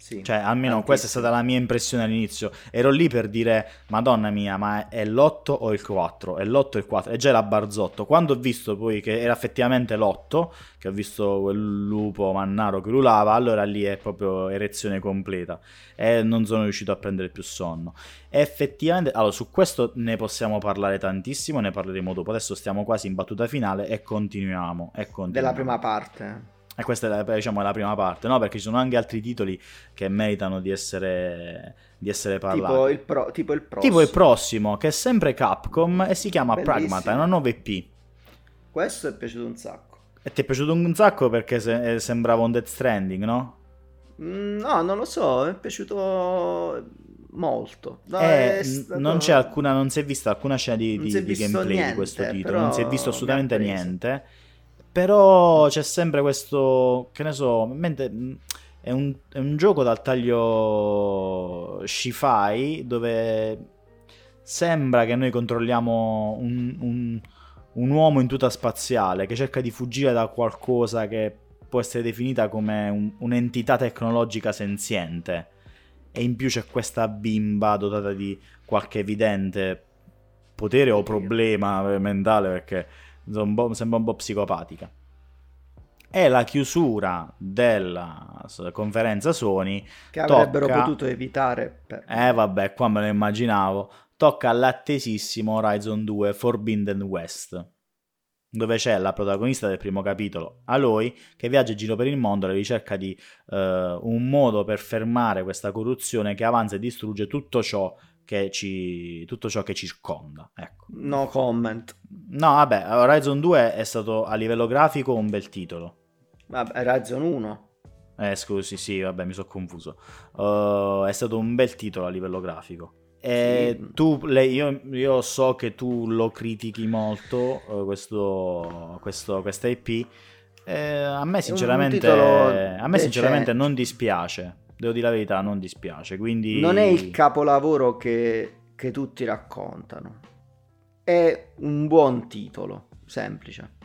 sì, cioè, almeno tantissimo. questa è stata la mia impressione all'inizio. Ero lì per dire, madonna mia, ma è l'8 o il 4? È l'8 o il 4? E già era Barzotto. Quando ho visto poi che era effettivamente l'8, che ho visto quel lupo mannaro che ululava, allora lì è proprio erezione completa. E non sono riuscito a prendere più sonno. E effettivamente, allora, su questo ne possiamo parlare tantissimo, ne parleremo dopo. Adesso stiamo quasi in battuta finale e continuiamo. E continuiamo. Della prima parte. E questa è la, diciamo, la prima parte, no? Perché ci sono anche altri titoli che meritano di essere, di essere parlati. Tipo il, pro, tipo il, prossimo. Tipo il prossimo, che è sempre Capcom e si chiama Bellissimo. Pragmata, è una nuova EP. Questo è piaciuto un sacco. E ti è piaciuto un sacco perché se, eh, sembrava un Death Stranding, no? Mm, no, non lo so, mi è piaciuto molto. No, eh, stato... non, c'è alcuna, non si è vista alcuna scena di, di, di gameplay niente, di questo titolo, non si è visto assolutamente niente. Però c'è sempre questo, che ne so, mente, è, un, è un gioco dal taglio sci-fi dove sembra che noi controlliamo un, un, un, uomo in tuta spaziale che cerca di fuggire da qualcosa che può essere definita come un, un'entità tecnologica senziente. E in più c'è questa bimba dotata di qualche evidente potere o problema mentale perché un sembra un po' psicopatica. È la chiusura della conferenza Sony. Che avrebbero tocca... potuto evitare. Per... Eh vabbè, qua me lo immaginavo. Tocca all'attesissimo Horizon 2 Forbidden West dove c'è la protagonista del primo capitolo, Aloy, che viaggia in giro per il mondo alla ricerca di uh, un modo per fermare questa corruzione che avanza e distrugge tutto ciò che ci, tutto ciò che circonda. Ecco. No comment. No, vabbè, Horizon 2 è stato a livello grafico un bel titolo. Vabbè, Horizon 1. Eh, scusi, sì, vabbè, mi sono confuso. Uh, è stato un bel titolo a livello grafico. E sì. tu, lei, io, io, so che tu lo critichi molto, uh, questo, questo, questa IP. Eh, a me sinceramente, a me sinceramente non dispiace devo dire la verità, non dispiace. Quindi... Non è il capolavoro che, che tutti raccontano. È un buon titolo, semplice.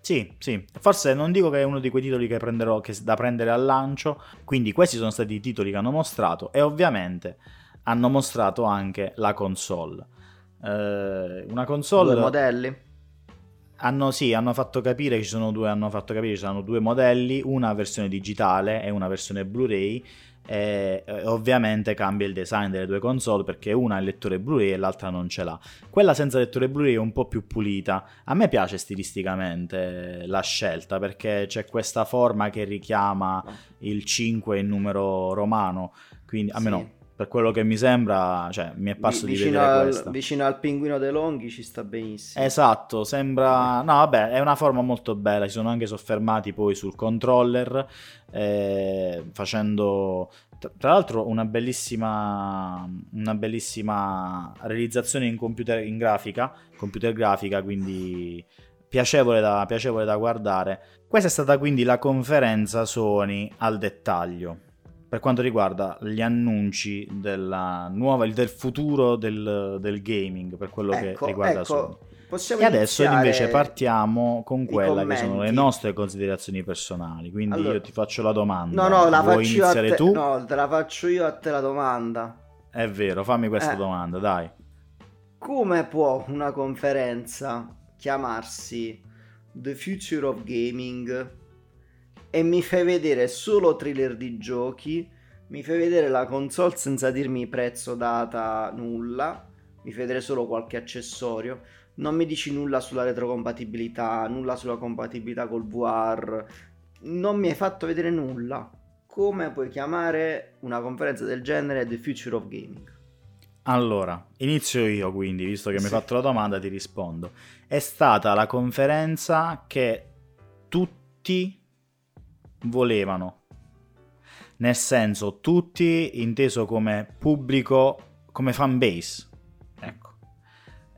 Sì, sì, forse non dico che è uno di quei titoli che prenderò che da prendere al lancio, quindi questi sono stati i titoli che hanno mostrato e ovviamente hanno mostrato anche la console. Eh, una console... Due modelli? Hanno, sì, hanno fatto capire che ci sono due, hanno fatto capire ci sono due modelli, una versione digitale e una versione Blu-ray. E, ovviamente cambia il design delle due console perché una ha il lettore Blu-ray e l'altra non ce l'ha. Quella senza lettore Blu-ray è un po' più pulita. A me piace stilisticamente la scelta perché c'è questa forma che richiama il 5 in numero romano, quindi a me no per quello che mi sembra, cioè, mi è parso vicino di vedere al, questa. Vicino al pinguino De Longhi ci sta benissimo. Esatto, sembra... No, vabbè, è una forma molto bella, si sono anche soffermati poi sul controller, eh, facendo... Tra l'altro una bellissima, una bellissima realizzazione in computer in grafica, computer grafica, quindi piacevole da, piacevole da guardare. Questa è stata quindi la conferenza Sony al dettaglio per quanto riguarda gli annunci nuova, del futuro del, del, gaming, per quello ecco, che riguarda ecco, Sony. E adesso invece partiamo con quelle che sono le nostre considerazioni personali. Quindi allora, io ti faccio la domanda. No, no, la Vuoi faccio iniziare te, tu? No, te la faccio io a te la domanda. È vero, fammi questa eh, domanda, dai. Come può una conferenza chiamarsi The Future of Gaming e mi fai vedere solo trailer di giochi, mi fai vedere la console senza dirmi prezzo, data, nulla, mi fai vedere solo qualche accessorio, non mi dici nulla sulla retrocompatibilità, nulla sulla compatibilità col VR, non mi hai fatto vedere nulla. Come puoi chiamare una conferenza del genere The Future of Gaming? Allora, inizio io quindi, visto che sì. mi hai fatto la domanda, ti rispondo. È stata la conferenza che tutti volevano. Nel senso, tutti inteso come pubblico, come fan base. Ecco.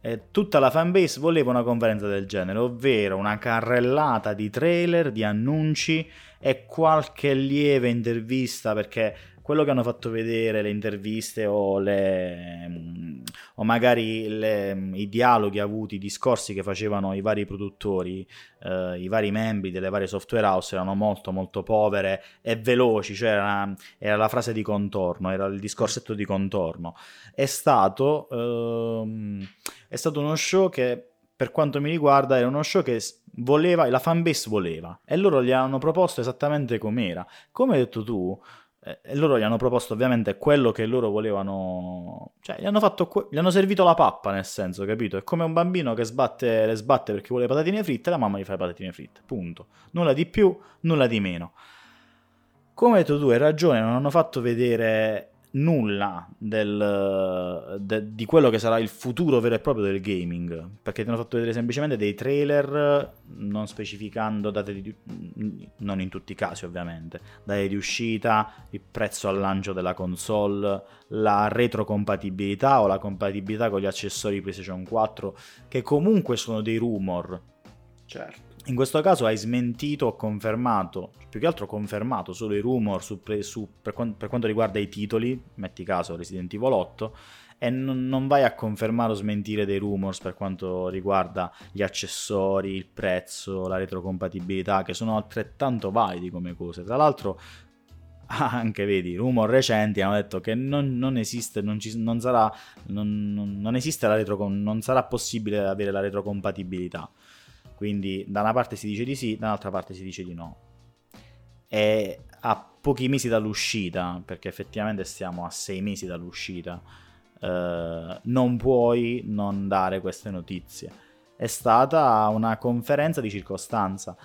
E tutta la fan base voleva una conferenza del genere, ovvero una carrellata di trailer, di annunci e qualche lieve intervista perché quello che hanno fatto vedere le interviste o, le, mm, o magari le, mm, i dialoghi avuti, i discorsi che facevano i vari produttori, eh, i vari membri delle varie software house erano molto molto povere e veloci, cioè era, era la frase di contorno, era il discorsetto di contorno. È stato, ehm, è stato uno show che per quanto mi riguarda era uno show che voleva, la fanbase voleva e loro gli hanno proposto esattamente com'era. Come hai detto tu, e loro gli hanno proposto ovviamente quello che loro volevano, cioè gli hanno, fatto, gli hanno servito la pappa nel senso, capito? È come un bambino che sbatte, le sbatte perché vuole patatine fritte e la mamma gli fa le patatine fritte, punto. Nulla di più, nulla di meno. Come hai detto tu, hai ragione, non hanno fatto vedere nulla del, de, di quello che sarà il futuro vero e proprio del gaming, perché ti hanno fatto vedere semplicemente dei trailer non specificando date di non in tutti i casi ovviamente, date di uscita, il prezzo al lancio della console, la retrocompatibilità o la compatibilità con gli accessori PlayStation 4, che comunque sono dei rumor. Certo. In questo caso hai smentito o confermato, più che altro confermato solo i rumor su, su, per, per, quanto riguarda i titoli, metti caso Resident Evil 8, e non, non, vai a confermare o smentire dei rumors per quanto riguarda gli accessori, il prezzo, la retrocompatibilità, che sono altrettanto validi come cose. Tra l'altro, anche vedi, rumor recenti hanno detto che non, non esiste, non, ci, non sarà, non, esiste la retro, non sarà possibile avere la retrocompatibilità. Quindi da una parte si dice di sì, dall'altra parte si dice di no. E a pochi mesi dall'uscita, perché effettivamente stiamo a sei mesi dall'uscita, eh, non puoi non dare queste notizie. È stata una conferenza di circostanza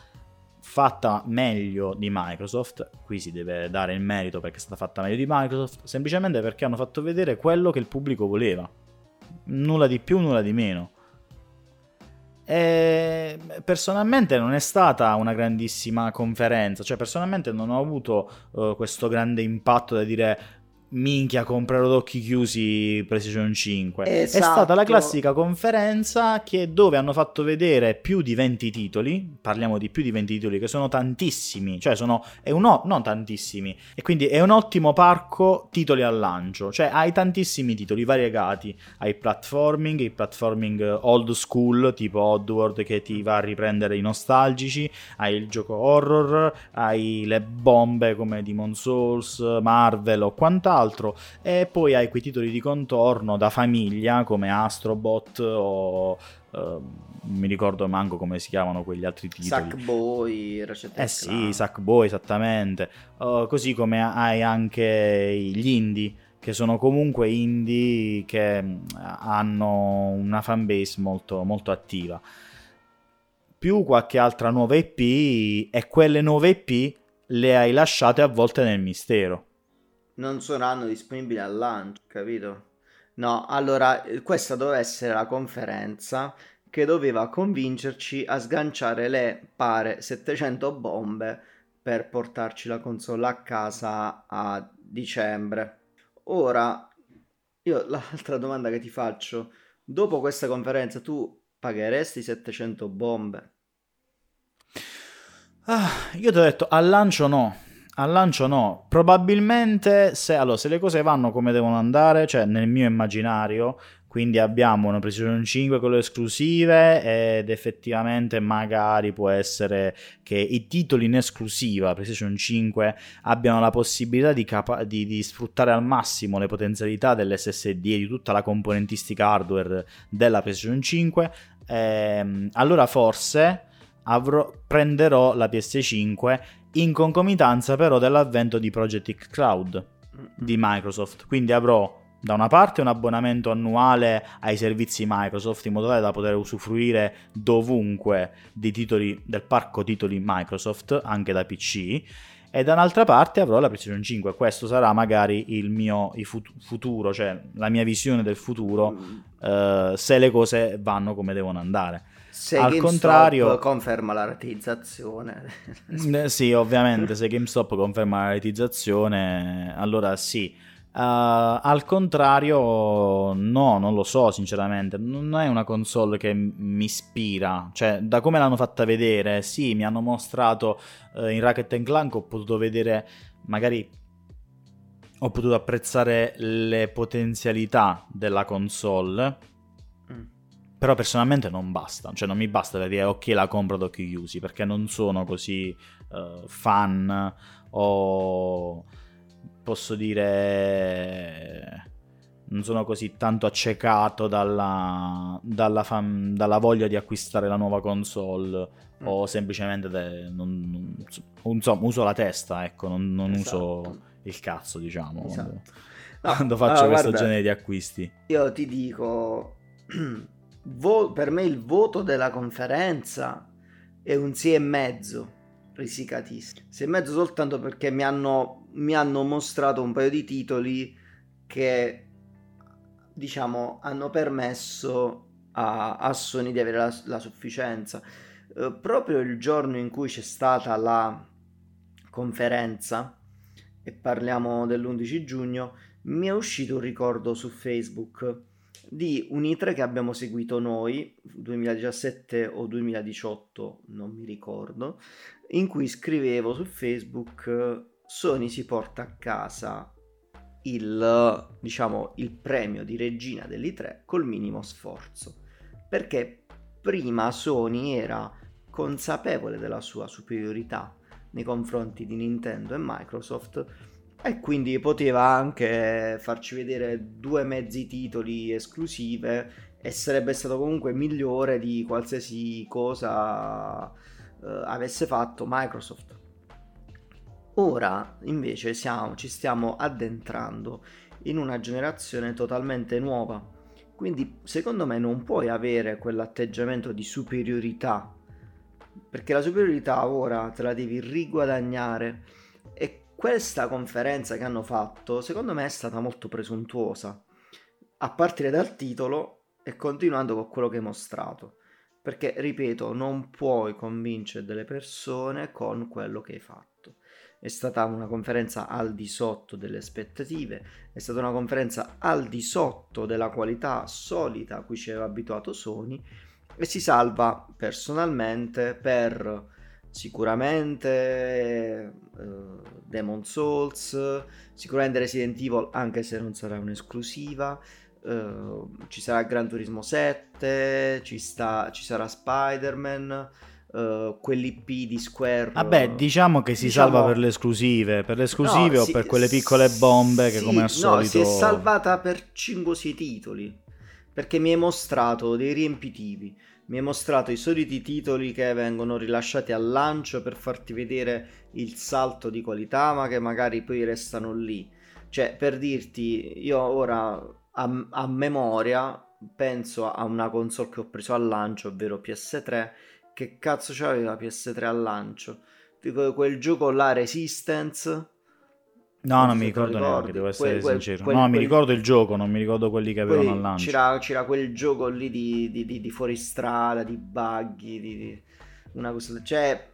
fatta meglio di Microsoft, qui si deve dare il merito perché è stata fatta meglio di Microsoft, semplicemente perché hanno fatto vedere quello che il pubblico voleva. Nulla di più, nulla di meno. E personalmente non è stata una grandissima conferenza, cioè personalmente non ho avuto uh, questo grande impatto da dire minchia comprerò ad occhi chiusi PlayStation 5 esatto. è stata la classica conferenza che dove hanno fatto vedere più di 20 titoli parliamo di più di 20 titoli che sono tantissimi cioè sono è un o- non tantissimi e quindi è un ottimo parco titoli al lancio cioè hai tantissimi titoli variegati hai platforming il platforming old school tipo Oddworld che ti va a riprendere i nostalgici hai il gioco horror hai le bombe come Demon Souls Marvel o quant'altro quant'altro, e poi hai quei titoli di contorno da famiglia come Astrobot o... Uh, mi ricordo manco come si chiamano quegli altri titoli. Sackboy, Ratchet Eh sì, Sackboy esattamente. Uh, così come hai anche gli indie, che sono comunque indie che mm, hanno una fanbase molto, molto attiva. Più qualche altra nuova EP e quelle nuove EP le hai lasciate avvolte nel mistero non saranno disponibili al lancio, capito? No, allora questa doveva essere la conferenza che doveva convincerci a sganciare le pare 700 bombe per portarci la console a casa a dicembre. Ora, io l'altra domanda che ti faccio, dopo questa conferenza tu pagheresti 700 bombe? Ah, io ti ho detto al lancio no al lancio no, probabilmente se, allora, se le cose vanno come devono andare, cioè nel mio immaginario, quindi abbiamo una PlayStation 5 con le esclusive ed effettivamente magari può essere che i titoli in esclusiva PlayStation 5 abbiano la possibilità di, capa- di, di sfruttare al massimo le potenzialità dell'SSD e di tutta la componentistica hardware della PlayStation 5, ehm, allora forse avrò, prenderò la PS5 in concomitanza però dell'avvento di Project X Cloud di Microsoft. Quindi avrò da una parte un abbonamento annuale ai servizi Microsoft in modo tale da poter usufruire dovunque dei titoli del parco titoli Microsoft anche da PC e da un'altra parte avrò la PlayStation 5 questo sarà magari il mio il futuro cioè la mia visione del futuro mm. eh, se le cose vanno come devono andare se Al GameStop contrario, conferma la rateizzazione. Eh, sì, ovviamente, se GameStop conferma la rateizzazione, allora sì. Uh, al contrario, no, non lo so, sinceramente. Non è una console che mi ispira. Cioè, da come l'hanno fatta vedere, sì, mi hanno mostrato uh, in Racket Clank, ho potuto vedere magari ho potuto apprezzare le potenzialità della console però personalmente non basta, cioè non mi basta da dire ok la compro ad occhi chiusi, perché non sono così uh, fan o posso dire non sono così tanto accecato dalla, dalla, fan, dalla voglia di acquistare la nuova console mm. o semplicemente de, non, non, insomma uso la testa, ecco, non, non esatto. uso il cazzo diciamo esatto. quando, no, quando faccio allora, questo guarda, genere di acquisti. Io ti dico vo- per me il voto della conferenza è un sì e mezzo risicatissimo. Sì e mezzo soltanto perché mi hanno, mi hanno mostrato un paio di titoli che diciamo hanno permesso a, a Sony di avere la, la sufficienza. Eh, proprio il giorno in cui c'è stata la conferenza, e parliamo dell'11 giugno, mi è uscito un ricordo su Facebook di un I3 che abbiamo seguito noi, 2017 o 2018, non mi ricordo, in cui scrivevo su Facebook Sony si porta a casa il, diciamo, il premio di regina dell'I3 col minimo sforzo. Perché prima Sony era consapevole della sua superiorità nei confronti di Nintendo e Microsoft e quindi poteva anche farci vedere due mezzi titoli esclusive e sarebbe stato comunque migliore di qualsiasi cosa eh, avesse fatto Microsoft. Ora invece siamo, ci stiamo addentrando in una generazione totalmente nuova. Quindi secondo me non puoi avere quell'atteggiamento di superiorità, perché la superiorità ora te la devi riguadagnare questa conferenza che hanno fatto secondo me è stata molto presuntuosa, a partire dal titolo e continuando con quello che hai mostrato. Perché, ripeto, non puoi convincere delle persone con quello che hai fatto è stata una conferenza al di sotto delle aspettative, è stata una conferenza al di sotto della qualità solita a cui ci aveva abituato Sony e si salva personalmente per sicuramente eh, Demon Souls, sicuramente Resident Evil anche se non sarà un'esclusiva, eh, ci sarà Gran Turismo 7, ci, sta, ci sarà Spider-Man uh, quell'IP di Square. Vabbè, diciamo che si diciamo... salva per le esclusive, per le esclusive no, o si... per quelle piccole bombe sì, che come al solito... No, si è salvata per 5-6 titoli, perché mi hai mostrato dei riempitivi, mi hai mostrato i soliti titoli che vengono rilasciati al lancio per farti vedere il salto di qualità, ma che magari poi restano lì. Cioè, per dirti, io ora a, a memoria penso a una console che ho preso al lancio, ovvero PS3, che cazzo c'aveva PS3 al lancio? Quel gioco là, Resistance. No, non mi ricordo neanche, devo essere quel, sincero. Quel, no, quel, mi ricordo il gioco, non mi ricordo quelli che avevano al lancio. C'era, c'era, quel gioco lì di, di, di, di fuoristrada, di buggy, di, una cosa... Cioè,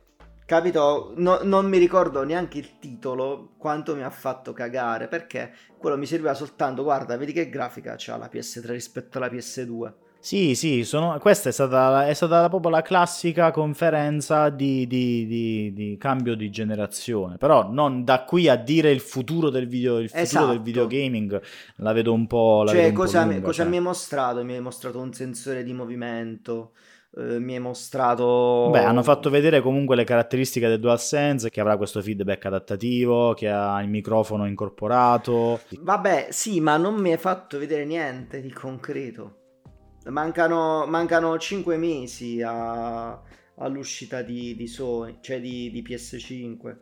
capito? No, non mi ricordo neanche il titolo, quanto mi ha fatto cagare, perché quello mi serviva soltanto, guarda, vedi che grafica c'ha la PS3 rispetto alla PS2 sì, sì, sono, questa è stata, è stata, proprio la classica conferenza di, di, di, di, cambio di generazione, però non da qui a dire il futuro del, video, il esatto. del videogaming la vedo un po'... La cioè, un cosa, po lunga, cosa cioè. mi hai mostrato? Mi hai mostrato un sensore di movimento, eh, mi hai mostrato... Beh, hanno fatto vedere comunque le caratteristiche del DualSense, che avrà questo feedback adattativo, che ha il microfono incorporato. Vabbè, sì, ma non mi hai fatto vedere niente di concreto. Mancano, mancano 5 mesi a, all'uscita di, di Sony, cioè di, di PS5.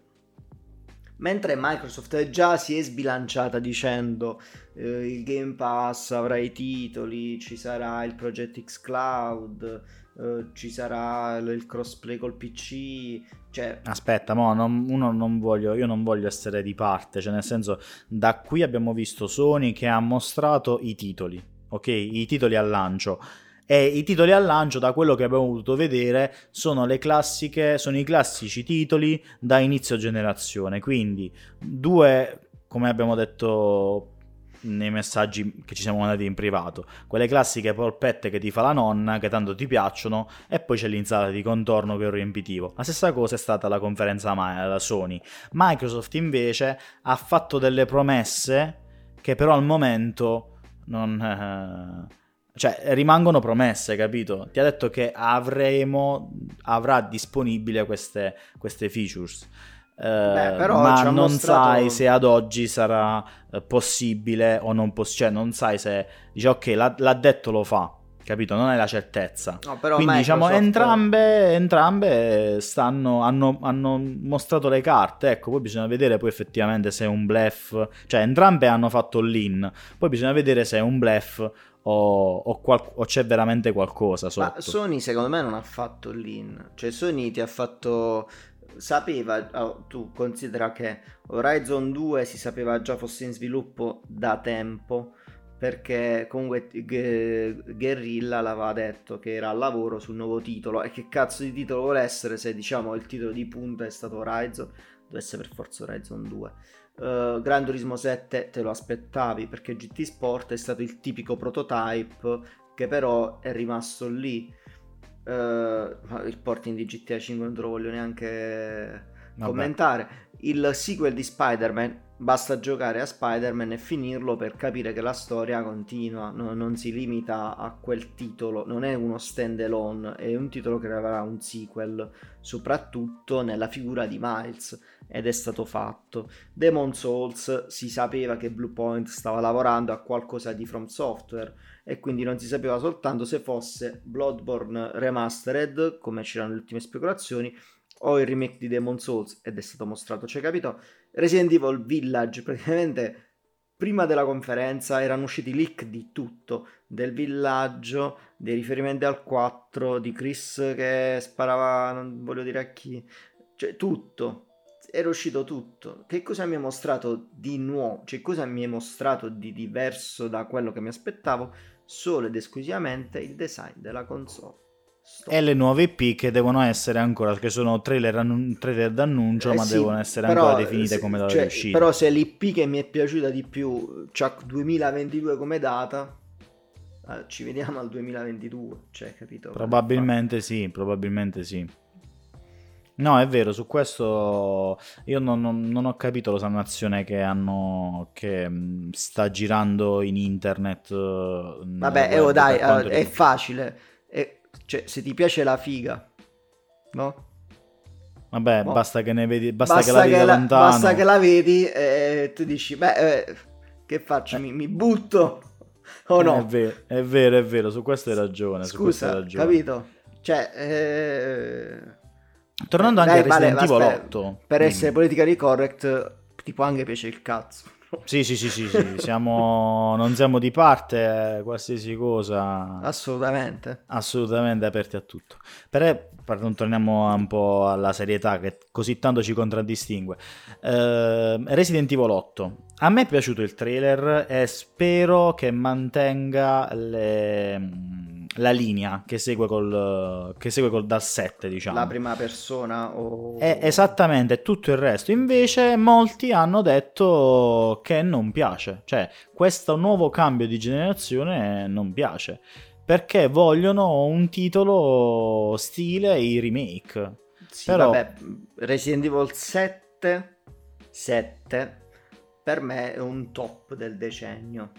Mentre Microsoft già si è sbilanciata dicendo eh, il Game Pass avrà i titoli, ci sarà il Project X Cloud, eh, ci sarà il crossplay col PC. Cioè... Aspetta, mo, non, non voglio, io non voglio essere di parte, cioè nel senso da qui abbiamo visto Sony che ha mostrato i titoli ok? I titoli al lancio. E i titoli al lancio, da quello che abbiamo potuto vedere, sono classiche, sono i classici titoli da inizio generazione. Quindi due, come abbiamo detto nei messaggi che ci siamo mandati in privato, quelle classiche polpette che ti fa la nonna, che tanto ti piacciono, e poi c'è l'insalata di contorno che è un riempitivo. La stessa cosa è stata la conferenza da Sony. Microsoft invece ha fatto delle promesse che però al momento non... Eh, cioè, rimangono promesse, capito? Ti ha detto che avremo, avrà disponibile queste, queste features. Eh, Beh, ma non mostrato... sai se ad oggi sarà eh, possibile o non possibile. Cioè, non sai se dice ok, l'ha, l'ha detto, lo fa capito? Non hai la certezza. No, Quindi diciamo entrambe, entrambe stanno, hanno, hanno, mostrato le carte, ecco, poi bisogna vedere poi effettivamente se è un bluff, cioè entrambe hanno fatto l'in, poi bisogna vedere se è un bluff o, o, qual- o c'è veramente qualcosa sotto. Ma Sony secondo me non ha fatto l'in, cioè Sony ti ha fatto sapeva, oh, tu considera che Horizon 2 si sapeva già fosse in sviluppo da tempo perché comunque G- Guerrilla l'aveva detto che era al lavoro sul nuovo titolo e che cazzo di titolo vuole essere se diciamo il titolo di punta è stato Horizon? Deve essere per forza Horizon 2 uh, Gran Turismo 7 te lo aspettavi perché GT Sport è stato il tipico prototype che però è rimasto lì. Uh, il porting di GTA 5 non te lo voglio neanche Vabbè. commentare il sequel di Spider-Man basta giocare a Spider-Man e finirlo per capire che la storia continua, no, non si limita a quel titolo, non è uno stand alone, è un titolo che avrà un sequel, soprattutto nella figura di Miles, ed è stato fatto. Demon Souls si sapeva che Bluepoint stava lavorando a qualcosa di From Software e quindi non si sapeva soltanto se fosse Bloodborne Remastered, come c'erano le ultime speculazioni, o il remake di Demon Souls ed è stato mostrato, cioè capito? Resident Evil Village praticamente prima della conferenza erano usciti leak di tutto, del villaggio, dei riferimenti al 4, di Chris che sparava, non voglio dire a chi, cioè tutto, era uscito tutto. Che cosa mi ha mostrato di nuovo, cioè cosa mi ha mostrato di diverso da quello che mi aspettavo? Solo ed esclusivamente il design della console. Stop. E le nuove IP che devono essere ancora, che sono trailer, annun- trailer d'annuncio, eh ma sì, devono essere però, ancora definite se, come data cioè, uscita. Però se l'IP che mi è piaciuta di più c'ha 2022 come data, eh, ci vediamo al 2022, cioè, capito? Probabilmente sì, probabilmente sì. No, è vero, su questo io non, non, non ho capito la sannazione che hanno che mm, sta girando in internet. Vabbè, eh, oh, dai, uh, è facile. Cioè, se ti piace la figa, no? Vabbè, no. basta che ne vedi, basta, basta che la vedi che la, lontano. Basta che la vedi e tu dici, beh, eh, che faccio? Eh. Mi, mi, butto o no? È vero, è vero, è vero, su questo hai ragione. Scusa, hai ragione. capito? Cioè, eh... Tornando anche Dai, a Resident vale, Evil 8. Per essere politically correct, tipo anche piace il cazzo. Sì, sì, sì, sì, sì. Siamo... non siamo di parte, qualsiasi cosa. Assolutamente. Assolutamente aperti a tutto. Per, per torniamo un po' alla serietà che così tanto ci contraddistingue. Uh, Resident Evil 8. A me è piaciuto il trailer e spero che mantenga le la linea che segue col, che segue col dal 7, diciamo. La prima persona o... È esattamente tutto il resto. Invece molti hanno detto che non piace. Cioè, questo nuovo cambio di generazione non piace. Perché vogliono un titolo stile i remake. Sì, Però... vabbè, Resident Evil 7, 7 per me è un top del decennio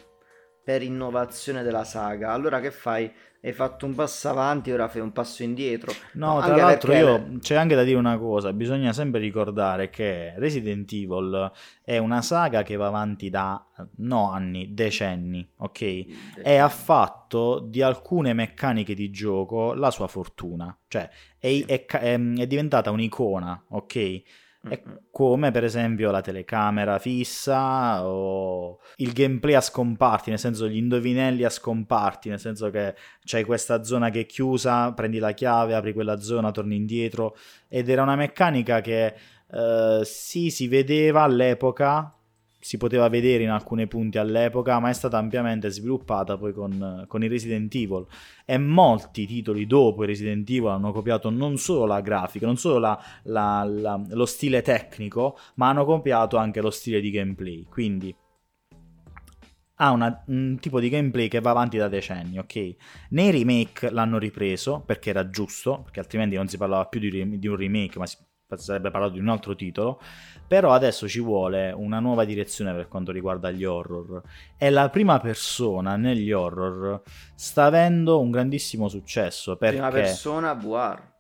per innovazione della saga. Allora che fai? Hai fatto un passo avanti, ora fai un passo indietro. No, tra l'altro perché... io c'è anche da dire una cosa, bisogna sempre ricordare che Resident Evil è una saga che va avanti da no anni, decenni, ok? Decenni. E ha fatto di alcune meccaniche di gioco la sua fortuna, cioè è, sì. è, è, è diventata un'icona, ok? È come per esempio la telecamera fissa o il gameplay a scomparti, nel senso gli indovinelli a scomparti, nel senso che c'hai questa zona che è chiusa, prendi la chiave, apri quella zona, torni indietro. Ed era una meccanica che eh, sì si vedeva all'epoca si poteva vedere in alcuni punti all'epoca, ma è stata ampiamente sviluppata poi con, con i Resident Evil. E molti titoli dopo i Resident Evil hanno copiato non solo la grafica, non solo la, la, la, lo stile tecnico, ma hanno copiato anche lo stile di gameplay. Quindi ha una, un tipo di gameplay che va avanti da decenni, ok? Nei remake l'hanno ripreso perché era giusto, perché altrimenti non si parlava più di, di un remake, ma si sarebbe parlato di un altro titolo. Però adesso ci vuole una nuova direzione per quanto riguarda gli horror. E la prima persona negli horror sta avendo un grandissimo successo. Perché... Prima persona VR.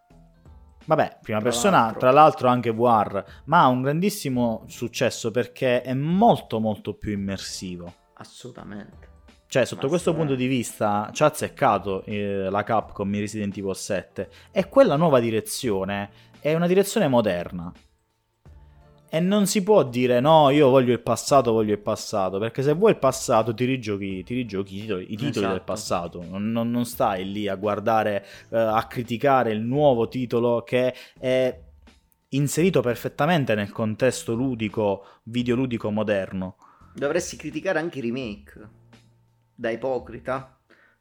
Vabbè, prima tra persona, l'altro. tra l'altro anche VR, ma ha un grandissimo successo perché è molto molto più immersivo. Assolutamente. Cioè, sotto questo punto di vista, ci ha azzeccato eh, la Capcom in Resident Evil 7 e quella nuova direzione è una direzione moderna. E non si può dire no, io voglio il passato, voglio il passato, perché se vuoi il passato ti rigiochi, ti rigiochi i titoli, i titoli esatto. del passato, non, non, stai lì a guardare, uh, a criticare il nuovo titolo che è inserito perfettamente nel contesto ludico, videoludico moderno. Dovresti criticare anche i remake, da ipocrita.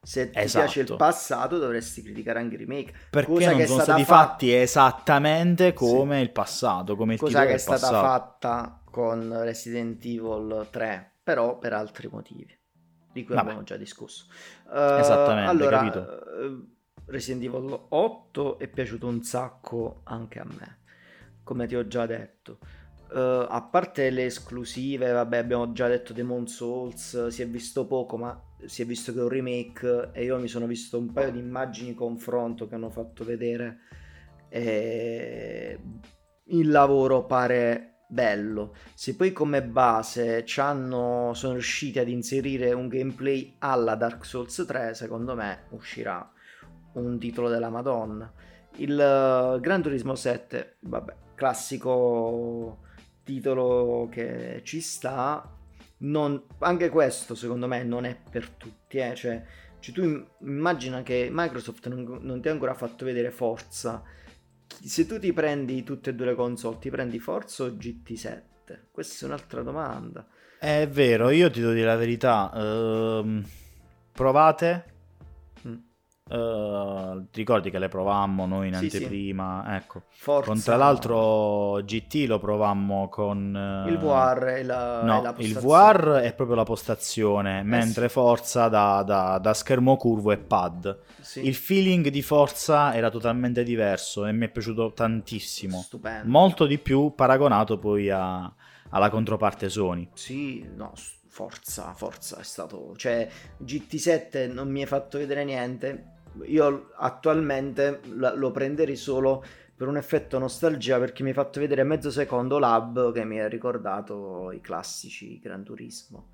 Se ti Esatto. piace il passato, dovresti criticare anche i remake. Perché Cosa non che sono stati fatta- fatti esattamente come il passato, come il Cosa che è stata passato. fatta con Resident Evil 3, però per altri motivi, di cui Vabbè. abbiamo già discusso. Eh, Esattamente, allora, capito? eh, Resident Evil 8 è piaciuto un sacco anche a me, come ti ho già detto. Eh, a parte le esclusive, vabbè, abbiamo già detto Demon Souls, si è visto poco, ma si è visto che è un remake e io mi sono visto un paio di immagini confronto che hanno fatto vedere e il lavoro pare bello. Se poi come base sono riusciti ad inserire un gameplay alla Dark Souls 3, secondo me uscirà un titolo della Madonna. Il eh, Gran Turismo 7, vabbè, classico titolo che ci sta. Non- anche questo, secondo me, non è per tutti. eh, Cioè, cioè, tu im- immagina che Microsoft non, non ti ha ancora fatto vedere Forza. Se tu ti prendi tutte e due le console, ti prendi Forza o GT7? Questa è un'altra domanda. È vero, io ti devo dire la verità. ehm, provate. Eh, ti ricordi che le provammo noi in Sì, sì. anteprima? Ecco. Forza, Con, tra l'altro GT lo provammo con... eh, il VR e la, e No, la il. VR è proprio la postazione, mentre sì. Forza da, da- da schermo curvo e pad. Sì, Il feeling di Forza era totalmente diverso e mi è piaciuto tantissimo. stupendo. Molto di più paragonato poi a- alla controparte Sony. Sì, no, forza, forza è stato... Cioè, GT7 non mi hai fatto vedere niente. Io attualmente lo prenderei solo per un effetto nostalgia perché mi hai fatto vedere mezzo secondo Lab che mi ha ricordato i classici Gran Turismo.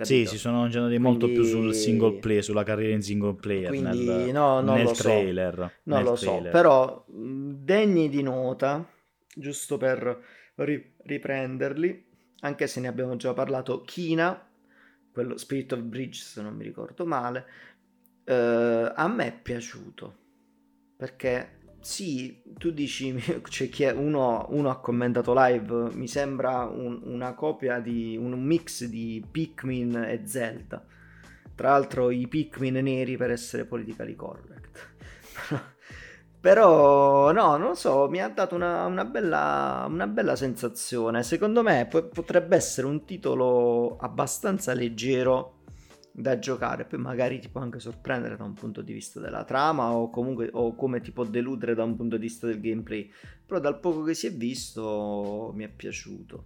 Sì, capito? si sono concentrati molto più sul single player, sulla carriera in single player Quindi nel, no, non nel lo so. trailer. Non nel lo so, trailer. però mh, degni di nota, giusto per ri- riprenderli, anche se ne abbiamo già parlato, Kina, quello Spirit of Bridge se non mi ricordo male, eh, a me è piaciuto, perché sì, tu dici, c'è chi è- uno, uno ha commentato live, mi sembra un- una copia di, un mix di Pikmin e Zelda. Tra l'altro i Pikmin neri per essere politically correct. Però no, non lo so, mi ha dato una, una bella, una bella sensazione. Secondo me po- potrebbe essere un titolo abbastanza leggero da giocare, poi magari ti può anche sorprendere da un punto di vista della trama o comunque o come ti può deludere da un punto di vista del gameplay. Però dal poco che si è visto mi è piaciuto.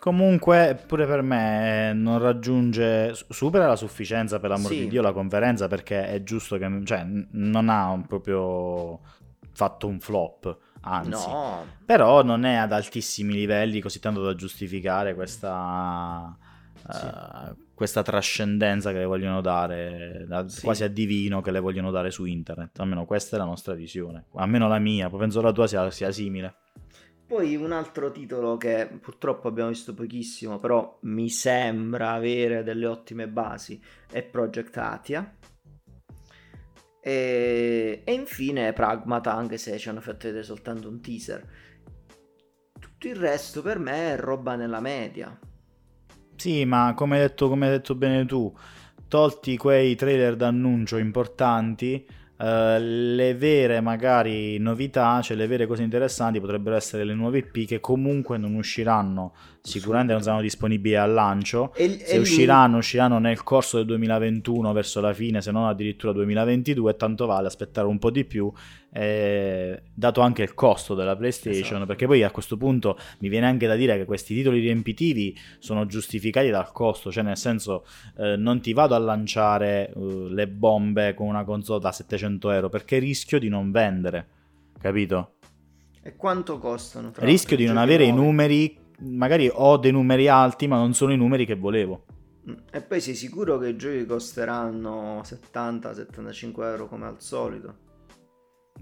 Comunque, pure per me eh, non raggiunge, su- supera la sufficienza per l'amor Sì. di Dio la conferenza perché è giusto che, cioè, non ha proprio fatto un flop, anzi. No, Però non è ad altissimi livelli così tanto da giustificare questa, Sì. eh, questa trascendenza che le vogliono dare, da- Sì. quasi a divino che le vogliono dare su internet. Almeno questa è la nostra visione, almeno la mia, poi penso la tua sia, sia simile. Poi un altro titolo che purtroppo abbiamo visto pochissimo, però mi sembra avere delle ottime basi, è Project Atia. E, e infine Pragmata, anche se ci hanno fatto vedere soltanto un teaser. Tutto il resto per me è roba nella media. Sì, ma come hai detto, come hai detto bene tu, tolti quei trailer d'annuncio importanti, eh, le vere magari novità, cioè le vere cose interessanti potrebbero essere le nuove IP che comunque non usciranno, sicuramente non saranno disponibili al lancio. E, Se e lì- usciranno, usciranno nel corso del 2021 verso la fine, se non addirittura 2022, e tanto vale aspettare un po' di più, eh, dato anche il costo della PlayStation, Esatto. perché poi a questo punto mi viene anche da dire che questi titoli riempitivi sono giustificati dal costo, cioè nel senso eh, non ti vado a lanciare eh, le bombe con una console da 700 euro perché rischio di non vendere, capito? E quanto costano? rischio di non giochi avere i nuovi? numeri, magari ho dei numeri alti ma non sono i numeri che volevo. Mm, E poi sei sicuro che i giochi costeranno 70-75 euro come al solito?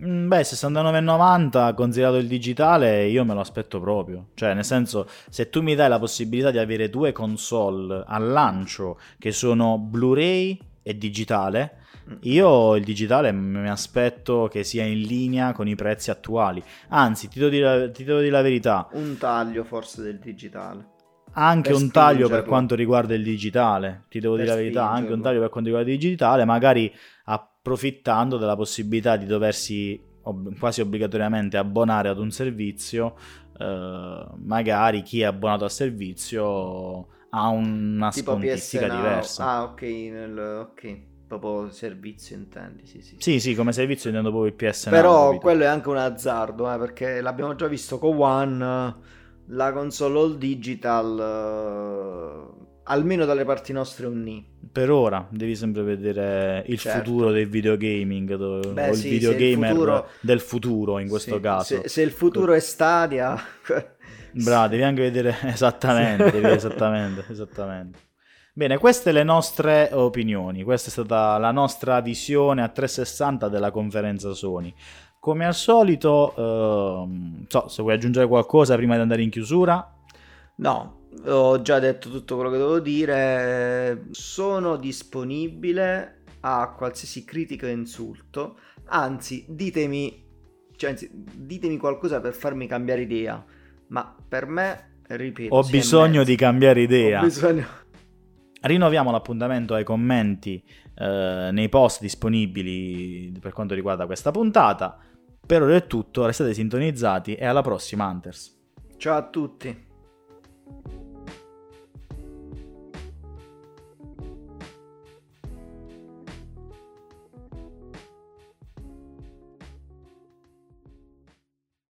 Mm, Beh, 69,90 considerato il digitale, io me lo aspetto proprio. Cioè, nel senso, se tu mi dai la possibilità di avere due console al lancio che sono Blu-ray è digitale. Io il digitale mi aspetto che sia in linea con i prezzi attuali. Anzi, ti devo dire, ti devo dire la verità. Un taglio forse del digitale. Anche un taglio per quanto riguarda il digitale. Ti devo per dire la verità, anche un taglio per quanto riguarda il digitale, magari approfittando della possibilità di doversi ob- quasi obbligatoriamente abbonare ad un servizio. Eh, magari chi è abbonato al servizio ha una tipo scontistica PSN, diversa. Ah, ok, nel, ok proprio servizio intendi, sì, sì. Sì, sì, come servizio intendo proprio il PS Però quello è anche un azzardo, eh, perché l'abbiamo già visto con One, la console all digital, uh, almeno dalle parti nostre un ni. Per ora devi sempre vedere il certo. futuro del videogaming, Beh, o il sì, videogamer il futuro... del futuro in questo sì, caso. Se, se, il futuro è Stadia... Bravo, devi anche vedere esattamente, devi esattamente, esattamente. Bene, queste le nostre opinioni, questa è stata la nostra visione a 360 della conferenza Sony. Come al solito, ehm, so, se vuoi aggiungere qualcosa prima di andare in chiusura. No, ho già detto tutto quello che devo dire. Sono disponibile a qualsiasi critica e insulto. Anzi, ditemi, cioè, anzi, ditemi qualcosa per farmi cambiare idea. Ma per me, ripeto, ho bisogno di cambiare idea. Ho bisogno Rinnoviamo l'appuntamento ai commenti eh, nei post disponibili per quanto riguarda questa puntata. Per ora è tutto, restate sintonizzati e alla prossima Hunters. Ciao a tutti.